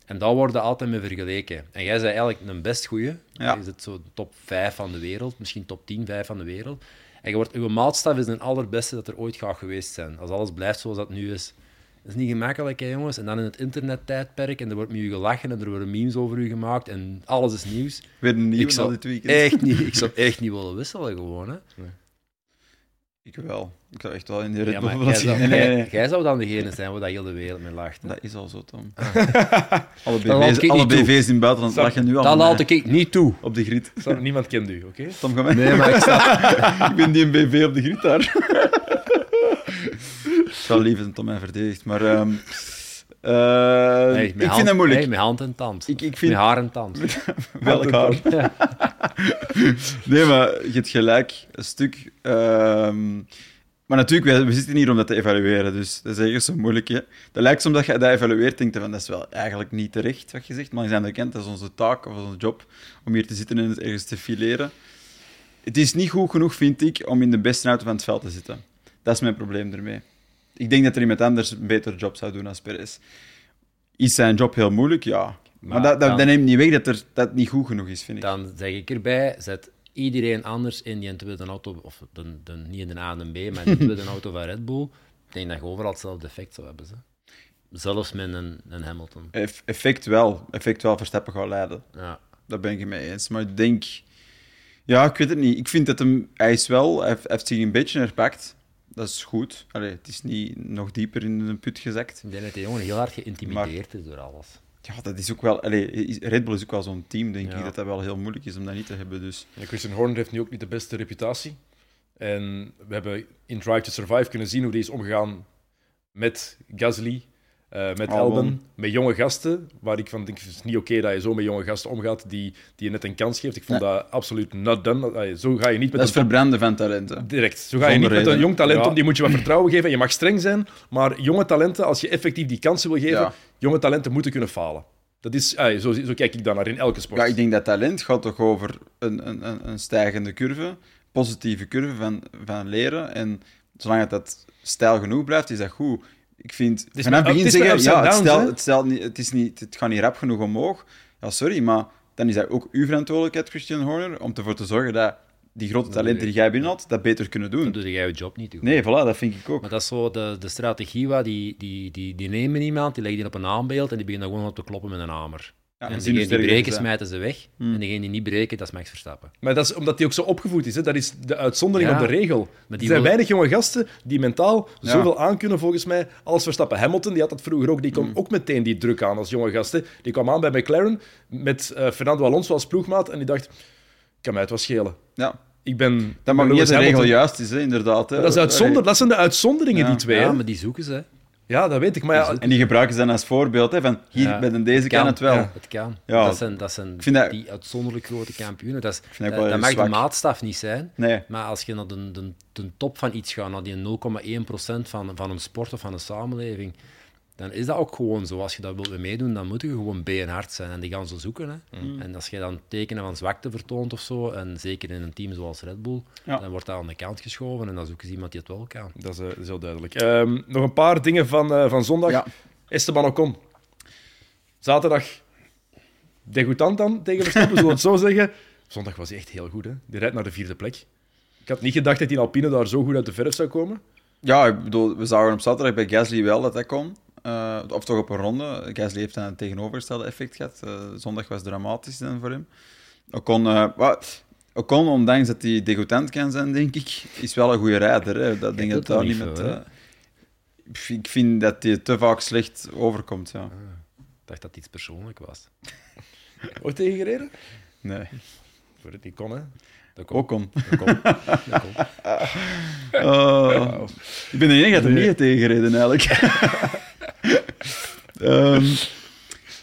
En daar worden altijd mee vergeleken. En jij bent eigenlijk een best goeie. Ja. Je zit zo top 5 van de wereld, misschien top 10, 5 van de wereld. En je wordt, uw maatstaf is een allerbeste dat er ooit gaat geweest zijn. Als alles blijft zoals dat nu is. Dat is niet gemakkelijk, hè, jongens. En dan in het internettijdperk, en er wordt met u gelachen, en er worden memes over u gemaakt, en alles is nieuws. Weer een nieuwe Ik zou dit weekend. Echt niet, ik zou echt niet willen wisselen, gewoon. Hè. Ik wel. Ik zou echt wel in de Red Ja, jij, zou. Nee, nee, jij- nee. zou dan degene zijn waar dat heel de wereld mee lacht. hè. Dat is al zo, Tom. Ah. alle BV's, ik alle. BV's in het buitenland Zou- lachen nu al Dat laat ik niet toe. op de griet. Zou- Niemand kent u, oké? Tom, ga mee. Nee, maar ik sta... ik ben die een BV op de griet daar. Ik zou lief dat Tom mij verdedigt, maar... ehm, eh, Nee, ik vind dat moeilijk. Nee, met hand en tand. Ik- ik vind- Met haar en tand. Welk haar? nee, maar je hebt gelijk, een stuk. ehm, maar natuurlijk, we, we zitten hier om dat te evalueren, dus dat is ergens zo moeilijk. Hè? Dat lijkt soms dat je dat evalueert, denkt je van, dat is wel eigenlijk niet terecht wat je zegt, maar de andere kant, dat is onze taak of onze job, om hier te zitten en het ergens te fileren. Het is niet goed genoeg, vind ik, om in de beste auto van het veld te zitten. Dat is mijn probleem ermee. Ik denk dat er iemand anders een betere job zou doen als Perez. Is zijn job heel moeilijk? Ja. Maar, Maar dat, dat, dan- dat neemt niet weg dat, er, dat niet goed genoeg is, vind ik. Dan zeg ik erbij, zet iedereen anders in die tweede auto, of de, de, niet in de A en B, maar in de tweede auto van Red Bull. Ik denk dat je overal hetzelfde effect zou hebben. Ze. Zelfs met een, een Hamilton. Eff- Effect wel. Effect wel Verstappen gaat leiden. Ja. Daar ben ik het mee eens. Maar ik denk... Ja, ik weet het niet. Ik vind dat hem... Hij is wel... Hij heeft zich een beetje herpakt. Dat is goed. Allee, het is niet nog dieper in een put gezakt. Ik denk dat die jongen heel hard geïntimideerd is door alles. Ja, dat is ook wel... Allee, is- Red Bull is ook wel zo'n team, denk Ja. ik, dat dat wel heel moeilijk is om dat niet te hebben. Dus. Ja, Christian Horner heeft nu ook niet de beste reputatie. En we hebben in Drive to Survive kunnen zien hoe die is omgegaan met Gasly, eh, met Albon. Albon, met jonge gasten. Waar ik van denk, het is niet oké dat je zo met jonge gasten omgaat die, die je net een kans geeft. Ik vond dat absoluut not done. Zo ga je niet met Dat is een verbranden van talenten. Direct. Zo ga je niet met een jong talent Ja. om, die moet je wat vertrouwen geven. Je mag streng zijn, maar jonge talenten, als je effectief die kansen wil geven, Ja. jonge talenten moeten kunnen falen. Dat is, zo, zo kijk ik dan naar in elke sport. Ja, ik denk dat talent gaat toch over een, een, een, een stijgende curve, positieve curve van, van leren. En zolang het dat stijl genoeg blijft, is dat goed. Ik vind, is vanaf met- het begin het met zeggen, ja, het, het, stijl niet, het, is niet, het gaat niet rap genoeg omhoog. Ja, sorry, maar dan is dat ook uw verantwoordelijkheid, Christian Horner, om ervoor te zorgen dat die grote talenten die jij binnenhaalt, dat beter kunnen Dan doen. doe jij je job niet goed. Nee, voilà, dat vind ik ook. Maar dat is zo de, de strategie waar die, die, die, die nemen iemand, die leggen die op een aanbeeld en die beginnen gewoon op te kloppen met een hamer. Ja, en hoe die breken, smijten ze weg. Hmm. En degenen die niet breken, dat is Max Verstappen. Maar dat is omdat hij ook zo opgevoed is. Hè? Dat is de uitzondering Ja, op de regel. Er zijn wil- weinig jonge gasten die mentaal Ja. zoveel aankunnen, volgens mij, als Verstappen. Hamilton, die had dat vroeger ook. Die Mm. kon ook meteen die druk aan als jonge gasten. Die kwam aan bij McLaren met eh, Fernando Alonso als ploegmaat en die dacht, kan mij het wel schelen. Ja, Ik ben dat mag niet de regel juist is, hè, inderdaad. Hè. Dat, is uitzonder, dat zijn de uitzonderingen, die twee. Ja, maar die zoeken ze. Ja, dat weet ik. Maar ja, En die gebruiken ze dan als voorbeeld, hè, van hier, Ja, bij deze kan kan, het wel. ja. Het kan. Ja. Dat zijn, dat zijn vind dat- die uitzonderlijk grote kampioenen. Dat, is, vind dat mag zwak. de maatstaf niet zijn. Nee. Maar als je naar de, de, de top van iets gaat, naar die 0,1% van, van een sport of van een samenleving, dan is dat ook gewoon zo. Als je dat wilt meedoen, dan moet je gewoon beenhard zijn. En die gaan ze zoeken. Hè. Mm. En als je dan tekenen van zwakte vertoont of zo, en zeker in een team zoals Red Bull, Ja. dan wordt dat aan de kant geschoven en dan zoeken ze iemand die het wel kan. dat is, eh, dat is heel duidelijk. Ehm, nog een paar dingen van, eh, van zondag. Ja. Esteban Ocon. Zaterdag degoutant dan tegen Verstappen, zullen we het zo zeggen. Zondag was hij echt heel goed. Hè? Die rijdt naar de vierde plek. Ik had niet gedacht dat die in Alpine daar zo goed uit de verf zou komen. Ja, ik bedoel, we zagen op zaterdag bij Gasly wel dat dat kon. Eh, of toch op een ronde. Gasly heeft dan een tegenovergestelde effect gehad. Eh, zondag was dramatisch dan voor hem. Ocon, eh, wat- Ocon, ondanks dat hij degoutant kan zijn, denk ik, is wel een goede rijder. Hè. Dat denk dat daar niet met... eh, ik vind dat hij te vaak slecht overkomt, ja. Ik dacht dat het iets persoonlijk was. Ooit tegengereden? Nee, Voor het niet kon, hè. Ocon. Dat komt. Oh, ik ben de enige dat er niet heeft tegengereden, eigenlijk. Ehm,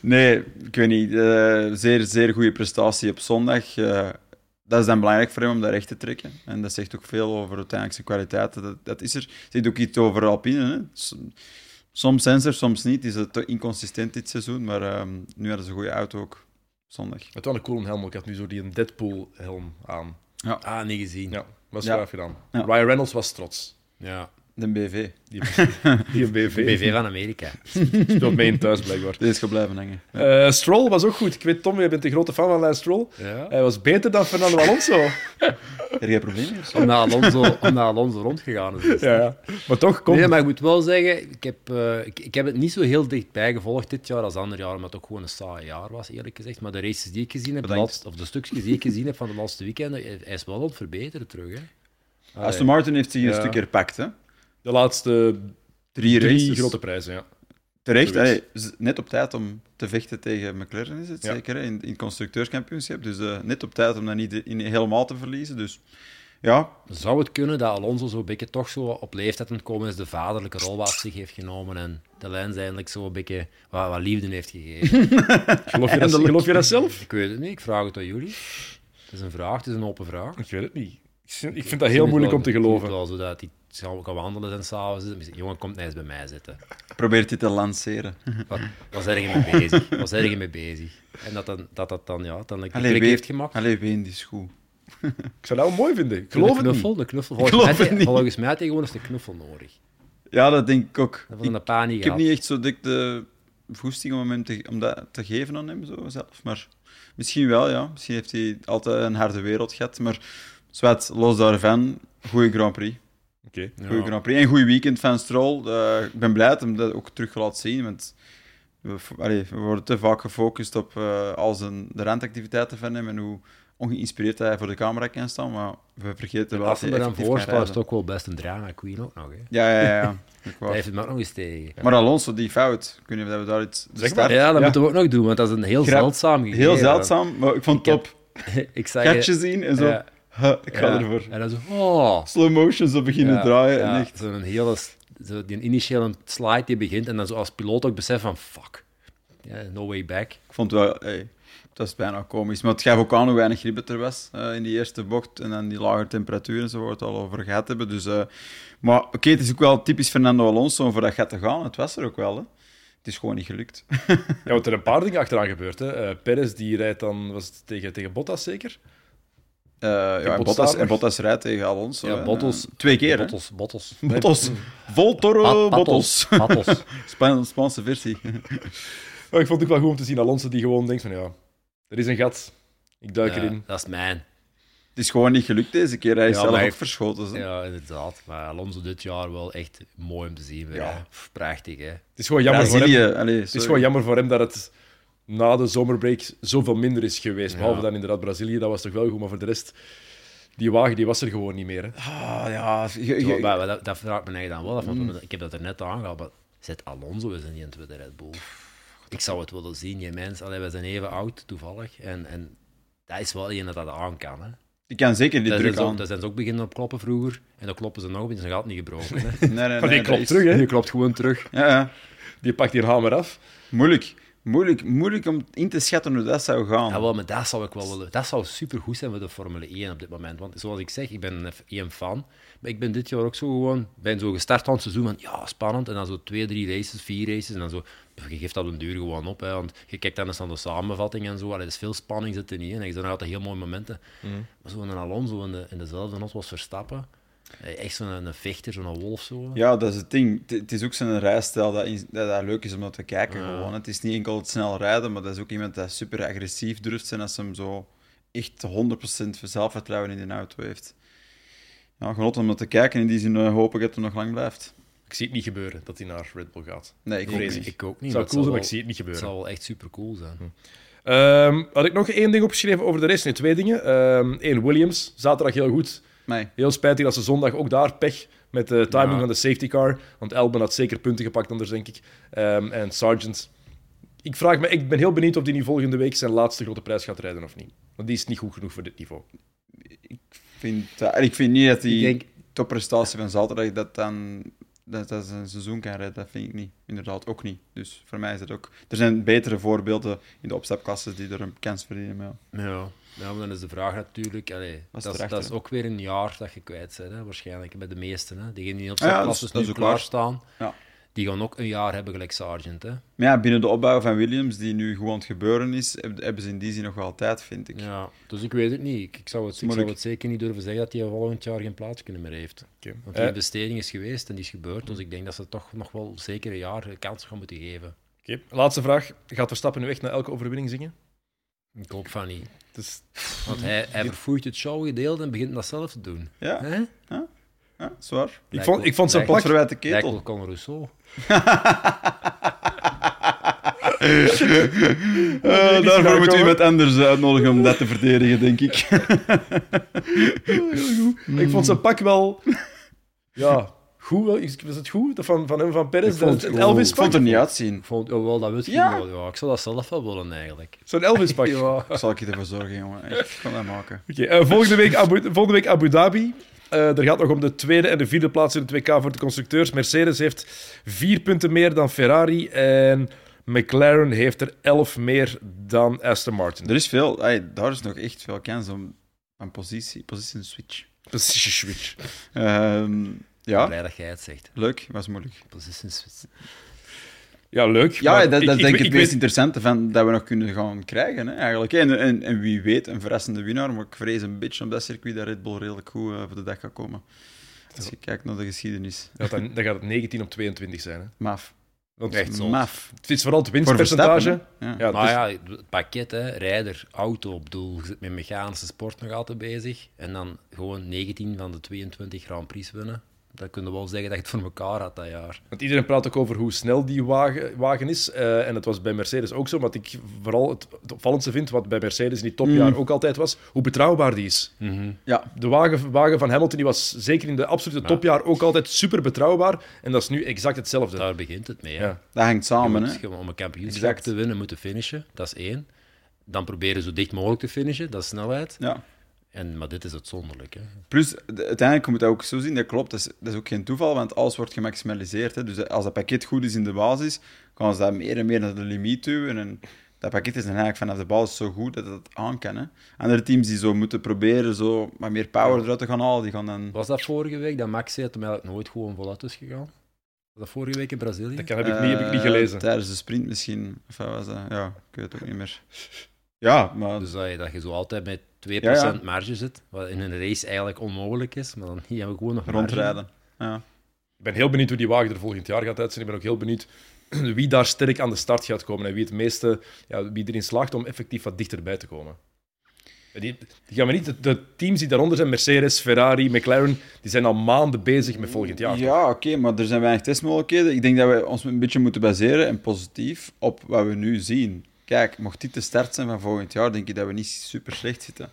nee, ik weet niet. eh, zeer, zeer goede prestatie op zondag. Eh, dat is dan belangrijk voor hem om dat recht te trekken. En dat zegt ook veel over uiteindelijk zijn kwaliteiten. Dat, dat is er. Het zegt ook iets over Alpine. Hè. Soms zijn ze er, soms niet. Is het te inconsistent dit seizoen. Maar ehm, nu hadden ze een goede auto ook zondag. Het was wel een coole helm. Ik had nu zo die een Deadpool-helm aan. Ah, niet gezien. Ja, was Ja. gaaf gedaan. Ja. Ryan Reynolds was trots. Ja. De BV. Die, die een BV. BV van Amerika. speelt mee in thuis, blijkbaar. Deze is blijven hangen. Eh, Stroll was ook goed. Ik weet, Tom, jij bent een grote fan van Lance Stroll. Ja. Hij was beter dan Fernando Alonso. Heb jij problemen? Omdat Alonso, omdat Alonso rondgegaan is. ja, ja. Maar toch, kom. Nee, maar ik moet wel zeggen, ik heb, eh, ik, ik heb het niet zo heel dichtbij gevolgd dit jaar als andere jaren, omdat het ook gewoon een saai jaar was, eerlijk gezegd. Maar de races die ik gezien heb, laatste, of de stukjes die ik gezien heb van de laatste weekenden, hij is wel aan het verbeteren terug. Hè. Aston Martin heeft zich een Ja. stuk herpakt, hè? De laatste Drie drie races. grote prijzen, ja. Terecht, net op tijd om te vechten tegen McLaren is het Ja. zeker, hè, in, in het constructeurskampioenschap. Dus eh, net op tijd om dat niet in, helemaal te verliezen. Dus ja, Zou het kunnen dat Alonso zo'n beetje toch zo op leeftijd aan het komen is, de vaderlijke rol wat op zich heeft genomen en de lijn eindelijk zo een beetje wat, wat liefde heeft gegeven? Geloof je, dat, geloof je dat zelf? ik weet het niet, ik vraag het aan jullie. Het is een vraag, het is een open vraag. Ik weet het niet. Ik vind, ik vind dat heel moeilijk om te geloven. wel dat hij zou gaan wandelen en s'avonds. Jongen, komt eens bij mij zitten. probeert dit te lanceren. Wat, zijn je mee bezig? Wat zijn je mee bezig? En dat dan, dat, dat dan, ja, dan een Allee, klik heeft gemaakt. Allee, ween die is goed. Ik zou dat wel mooi vinden. Ik de geloof het knuffel, niet. de knuffel. Volgens, Geloof mij, het heeft- niet. volgens mij had hij gewoon eens een knuffel nodig. Ja, dat denk ik ook. Dat Ik, de ik heb niet echt zo dik de voesting om, hem te, om dat te geven aan hem zo zelf. Maar misschien wel, ja. Misschien heeft hij altijd een harde wereld gehad. Maar zwart, los daarvan, goede Grand Prix. Oké. Ja. Goeie Grand Prix. En goed weekend van Stroll. Eh, ik ben blij dat hem dat ook terug laat zien. Want we, allee, we worden te vaak gefocust op eh, al zijn, de randactiviteiten van hem en hoe ongeïnspireerd dat hij voor de camera kan staan, maar we vergeten wel dat hij dan voorstelt, is ook wel best een drama queen ook nog. Hè. Ja, ja, ja. ja. Heeft het ook nog eens tegen. Maar Alonso, die fout, of we daar iets... de Zeg start- maar. Ja, dat moeten we ook nog doen, want dat is een heel Grap- zeldzaam gegeven. Heel zeldzaam, maar ik vond het Ik top. ik zeg Gatje zien en zo. Ja. Ik ga ja. ervoor. En dan zo, oh. Slow motion zo beginnen Ja, draaien. ja, En echt. Zo'n hele, zo die initiële slide die begint en dan zo als piloot ook besef van fuck, ja, no way back. Ik vond het wel... Hey, het was bijna komisch. Maar het gaf ook aan hoe weinig grip er was eh, in die eerste bocht. En dan die lage temperatuur en zo, waar we het al over gehad hebben. Dus, eh, maar oké, het is ook wel typisch Fernando Alonso om voor dat gat te gaan. Het was er ook wel, hè. Het is gewoon niet gelukt. Ja, want er een paar dingen achteraan gebeurd. Hè. Eh, Perez die rijdt dan, was het tegen, tegen Bottas zeker? Eh, ja, en, Bottas Bottas, en? Bottas rijdt tegen Alonso. Ja. Bottas- Twee keer, hè. Bottles, bottles. Bottas. Vol Toro Bottas. Bottles. Span- Spaanse versie. Maar ik vond het ook wel goed om te zien Alonso die gewoon denkt van ja, er is een gat. Ik duik Ja, erin. dat is mijn. Het is gewoon niet gelukt deze keer. Hij is Ja, zelf ook verschoten. hè. Ja, inderdaad. Maar Alonso dit jaar wel echt mooi om te zien. weer, Ja. hè. Prachtig, hè. Het is gewoon jammer voor hem. Allee, Het is gewoon jammer voor hem dat het na de zomerbreak zoveel minder is geweest. Ja. Behalve dan inderdaad Brazilië, dat was toch wel goed. Maar voor de rest, die wagen die was er gewoon niet meer. Hè. Ah, ja. je- je- Zo, maar dat, dat vraagt me eigenlijk dan wel af. want Mm. Ik heb dat er net aangehaald. Maar zit Alonso is niet in tweede Red Bull? Ik zou het willen zien, je mens. Allee, we zijn even oud, toevallig. En, en dat is wel een dat dat aan kan. Hè. Ik kan zeker die Daar druk zijn, ze, aan. ook- daar zijn ze ook beginnen op kloppen vroeger. En dan kloppen ze nog op en zijn gat niet gebroken. Hè. Nee, nee, Maar nee, die dat klopt terug, hè. Je klopt gewoon terug. Ja, ja. Die pakt die hamer af. Moeilijk. Moeilijk, moeilijk om in te schatten hoe dat zou gaan. Ja, wel, maar dat zou ik wel willen. Dat zou supergoed zijn voor de Formule 1 op dit moment. Want zoals ik zeg, ik ben een F1-fan. Maar ik ben dit jaar ook zo gewoon... ben zo gestart van het seizoen van... Ja, spannend. En dan zo twee, drie races, vier races. En dan zo... Je geeft dat een duur gewoon op. Hè, want je kijkt dan eens naar de samenvatting en zo. Allee, er is veel spanning zit er niet in. En je dan altijd heel mooie momenten. Maar zo een Alonso in, de, in dezelfde not was Verstappen. Eh, Echt zo'n een vechter, zo'n wolf zo. Ja, dat is het ding. Het- Het is ook zijn rijstijl dat, in- dat, dat leuk is om naar te kijken. Ja. Gewoon. Het is niet enkel het snel rijden, maar dat is ook iemand dat super agressief durft zijn als hem zo echt 100% zelfvertrouwen in de auto heeft. Ja, genot om naar te kijken. In die zin eh, hoop ik dat het nog lang blijft. Ik zie het niet gebeuren dat hij naar Red Bull gaat. Nee, ik Ik ook niet. het. Ik ook niet. Het zou cool zijn, maar ik zie het niet Het gebeuren. zal wel echt super cool zijn. Ehm, had ik nog één ding opgeschreven over de race? Nee, twee dingen. Eén, Williams. Zaterdag heel goed. Nee. Heel spijtig dat ze zondag ook daar pech met de timing Ja. van de safety car. Want Elben had zeker punten gepakt anders, denk ik. Ehm, en Sargent. Ik, vraag me, ik ben heel benieuwd of die nu volgende week zijn laatste grote prijs gaat rijden of niet. Want die is niet goed genoeg voor dit niveau. Ik vind, dat- en ik vind niet dat die denk- topprestatie van zaterdag dat dan dat, dat zijn seizoen kan redden. Dat vind ik niet. Inderdaad, ook niet. Dus voor mij is het ook... Er zijn betere voorbeelden in de opstapklassen die er een kans verdienen. Ja, ja maar dan is de vraag natuurlijk... Allee, dat, is, dat ook weer een jaar dat je kwijt bent, hè, waarschijnlijk, bij de meesten. Hè. Diegenen die op Ah ja, zijn dat is nu klaarstaan, Ja. die gaan ook een jaar hebben gelijk Sargent. Hè. Maar ja, binnen de opbouw van Williams, die nu gewoon het gebeuren is, heb- hebben ze in die zin nog wel tijd, vind ik. Ja, dus ik weet het niet. Ik, ik, zou, het, ik zou Moeilijk. het zeker niet durven zeggen dat hij volgend jaar geen plaats kunnen meer heeft. Oké. Want die Eh, investering is geweest en die is gebeurd, dus ik denk dat ze toch nog wel zeker een jaar kans gaan moeten geven. oké. Laatste vraag. Gaat Verstappen nu echt na elke overwinning zingen? Ik hoop van niet. Het is... Want hij, hij verfoeit het showgedeelte en begint dat zelf te doen. Ja, Hè? ja zwaar. ik, vond, ik vond zijn Lijkt-. Wat verwijt de Lijkt ketel. wel Con Rousseau. Eh, daarvoor moeten we iemand anders uitnodigen om dat te verdedigen, denk ik. Ik vond zijn pak wel... Ja, goed. is het goed? Dat Van, van hem, van Perez? Ik vond Dat- goed. Elvis Ik vond er niet uitzien. Ik vond, oh, wel, dat ik Ja. wel. Ja, ik zou dat zelf wel willen eigenlijk. Zo'n Elvis pak. Ja. Zal ik je ervoor zorgen, jongen. Ik kan dat maken. Oké, eh, volgende, week Abu, volgende week Abu Dhabi. Eh er gaat nog om de tweede en de vierde plaats in de 2K voor de constructeurs. Mercedes heeft vier punten meer dan Ferrari en McLaren heeft er elf meer dan Aston Martin. Er is veel, ey, daar is nog echt veel kans om een positie, position switch. Position switch. Ehm, ja, Blij dat jij het zegt. leuk, was moeilijk. Position switch. Ja, leuk. Ja, maar dat, dat is denk ik ik het meest weet- interessante van, dat we nog kunnen gaan krijgen, hè, eigenlijk. En, en, en wie weet, een verrassende winnaar, maar ik vrees een beetje op dat circuit dat Red Bull redelijk goed eh, voor de dag gaat komen. Als je kijkt naar de geschiedenis. Ja, dan, dan gaat het 19 op 22 zijn. Hè. Maf. Want Echt. Maf. het is vooral het Voor winstpercentage. Hè. Ja. Ja, Maar dus- ja, het pakket, hè, rijder, auto op doel. Je zit met mechanische sport nog altijd bezig. En dan gewoon 19 van de 22 Grand Prix winnen. Dan kun je wel zeggen dat je het voor elkaar had dat jaar. Want iedereen praat ook over hoe snel die wagen, wagen is. Eh, en dat was bij Mercedes ook zo. Wat ik vooral het, het opvallendste vind, wat bij Mercedes in die topjaar ook altijd was, hoe betrouwbaar die is. Ja, De wagen, wagen van Hamilton die was zeker in de absolute topjaar ook altijd super betrouwbaar. En dat is nu exact hetzelfde. Daar begint het mee. Ja. dat hangt Je samen. moet- Hè. om een kampioenschap Exact. te winnen, moeten finishen. Dat is één. Dan proberen zo dicht mogelijk te finishen, dat is snelheid. Ja. En, maar dit is uitzonderlijk. Hè. Plus, de- uiteindelijk moet je dat ook zo zien, dat klopt, dat is, dat is ook geen toeval, want alles wordt gemaximaliseerd. Hè. Dus als dat pakket goed is in de basis, kan ze dat meer en meer naar de limiet duwen. En dat pakket is dan eigenlijk vanaf de basis zo goed dat het het aan kan. Hè. Andere teams die zo moeten proberen zo wat meer power eruit te gaan halen, die gaan dan... Was dat vorige week dat Max zei dat hem eigenlijk nooit gewoon voluit is gegaan? Was dat vorige week in Brazilië? Dat kan, heb, ik niet, heb ik niet Eh, gelezen. Tijdens de sprint misschien. Of wat was dat? Ja, ik weet het ook niet meer. Ja, maar... Dus dat je, dat je zo altijd met 2% Ja, ja. marge zit, wat in een race eigenlijk onmogelijk is, maar dan hier hebben we gewoon nog marge. rondrijden. Ja. Ik ben heel benieuwd hoe die wagen er volgend jaar gaat uitzien. Ik ben ook heel benieuwd wie daar sterk aan de start gaat komen en wie het meeste, ja, wie erin slaagt om effectief wat dichterbij te komen. Die, die gaan we niet, de, de teams die daaronder zijn, Mercedes, Ferrari, McLaren, die zijn al maanden bezig met volgend jaar. Ja, oké, maar er zijn weinig testmogelijkheden. Ik denk dat we ons een beetje moeten baseren, en positief, op wat we nu zien. Kijk, mocht dit de start zijn van volgend jaar, denk ik dat we niet super slecht zitten.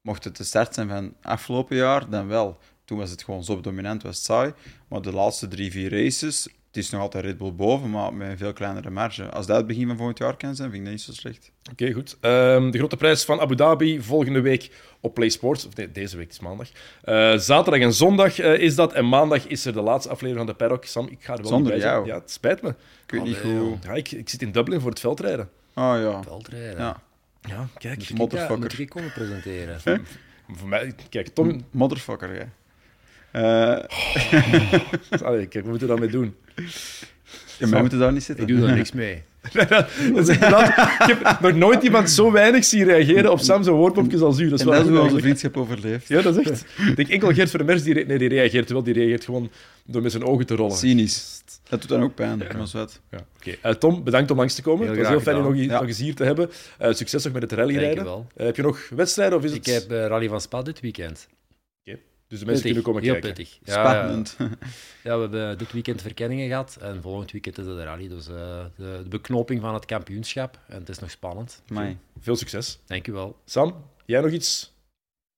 Mocht het de start zijn van afgelopen jaar, dan wel. Toen was het gewoon zo dominant, was het saai. Maar de laatste drie, vier races, het is nog altijd Red Bull boven, maar met een veel kleinere marge. Als dat het begin van volgend jaar kan zijn, vind ik dat niet zo slecht. Oké, goed. Ehm, de grote prijs van Abu Dhabi volgende week op Play Sports. Of nee, deze week is maandag. Eh, zaterdag en zondag eh, is dat. En maandag is er de laatste aflevering van de Paddock. Sam, ik ga er wel Zonder niet bij zijn. jou. Ja, het spijt me. Ik weet niet hoe... Ja, ik, ik zit in Dublin voor het veldrijden. Oh ja. Veldrijden. Ja, Ja, kijk. Moet ik, Motherfucker. moet ik komen presenteren? Voor mij, kijk, Tom... motherfucker, jij. Eh, Allee, kijk, we moeten daarmee doen. Ja, maar we moeten daar niet zitten. Ik doe daar niks mee. dat is ik heb nog nooit iemand zo weinig zien reageren op Sam zijn woordpopjes als u. Dat is En wel dat is goed hoe onze eigenlijk. vriendschap overleeft. Ja, dat is echt. Ik denk enkel Gert Vermers die, re- nee, die reageert wel. Die reageert gewoon door met zijn ogen te rollen. Cynisch. Dat doet dan ook pijn, maar is wat. Ja, oké. Eh, Tom, bedankt om langs te komen. Heel het was heel fijn je nog, eens hier te hebben. Eh, succes nog met het rallyrijden. Uh, heb je nog wedstrijden of is Ik het... heb eh, Rally van Spa dit weekend. Dus de mensen kunnen komen heel kijken. pittig. Ja, ja. Spannend. Ja, we hebben dit weekend verkenningen gehad en volgend weekend is het de rally. Dus eh, de, de beknoping van het kampioenschap. En het is nog spannend. Amai. Veel succes. Dank u wel. Sam, jij nog iets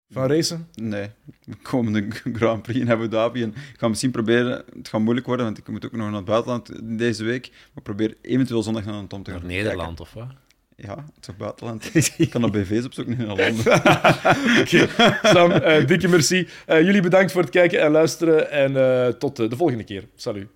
van racen? Nee, de komende Grand Prix in Abu Dhabi. En ik ga misschien proberen, het gaat moeilijk worden, want ik moet ook nog naar het buitenland deze week. Maar probeer eventueel zondag naar een Tom te gaan Naar Nederland of wat? Ja, het is toch buitenland. ik kan op BV's opzoeken in Londen. Oké. Sam, eh, dikke merci. Eh, jullie bedankt voor het kijken en luisteren. En eh, tot de volgende keer. Salut.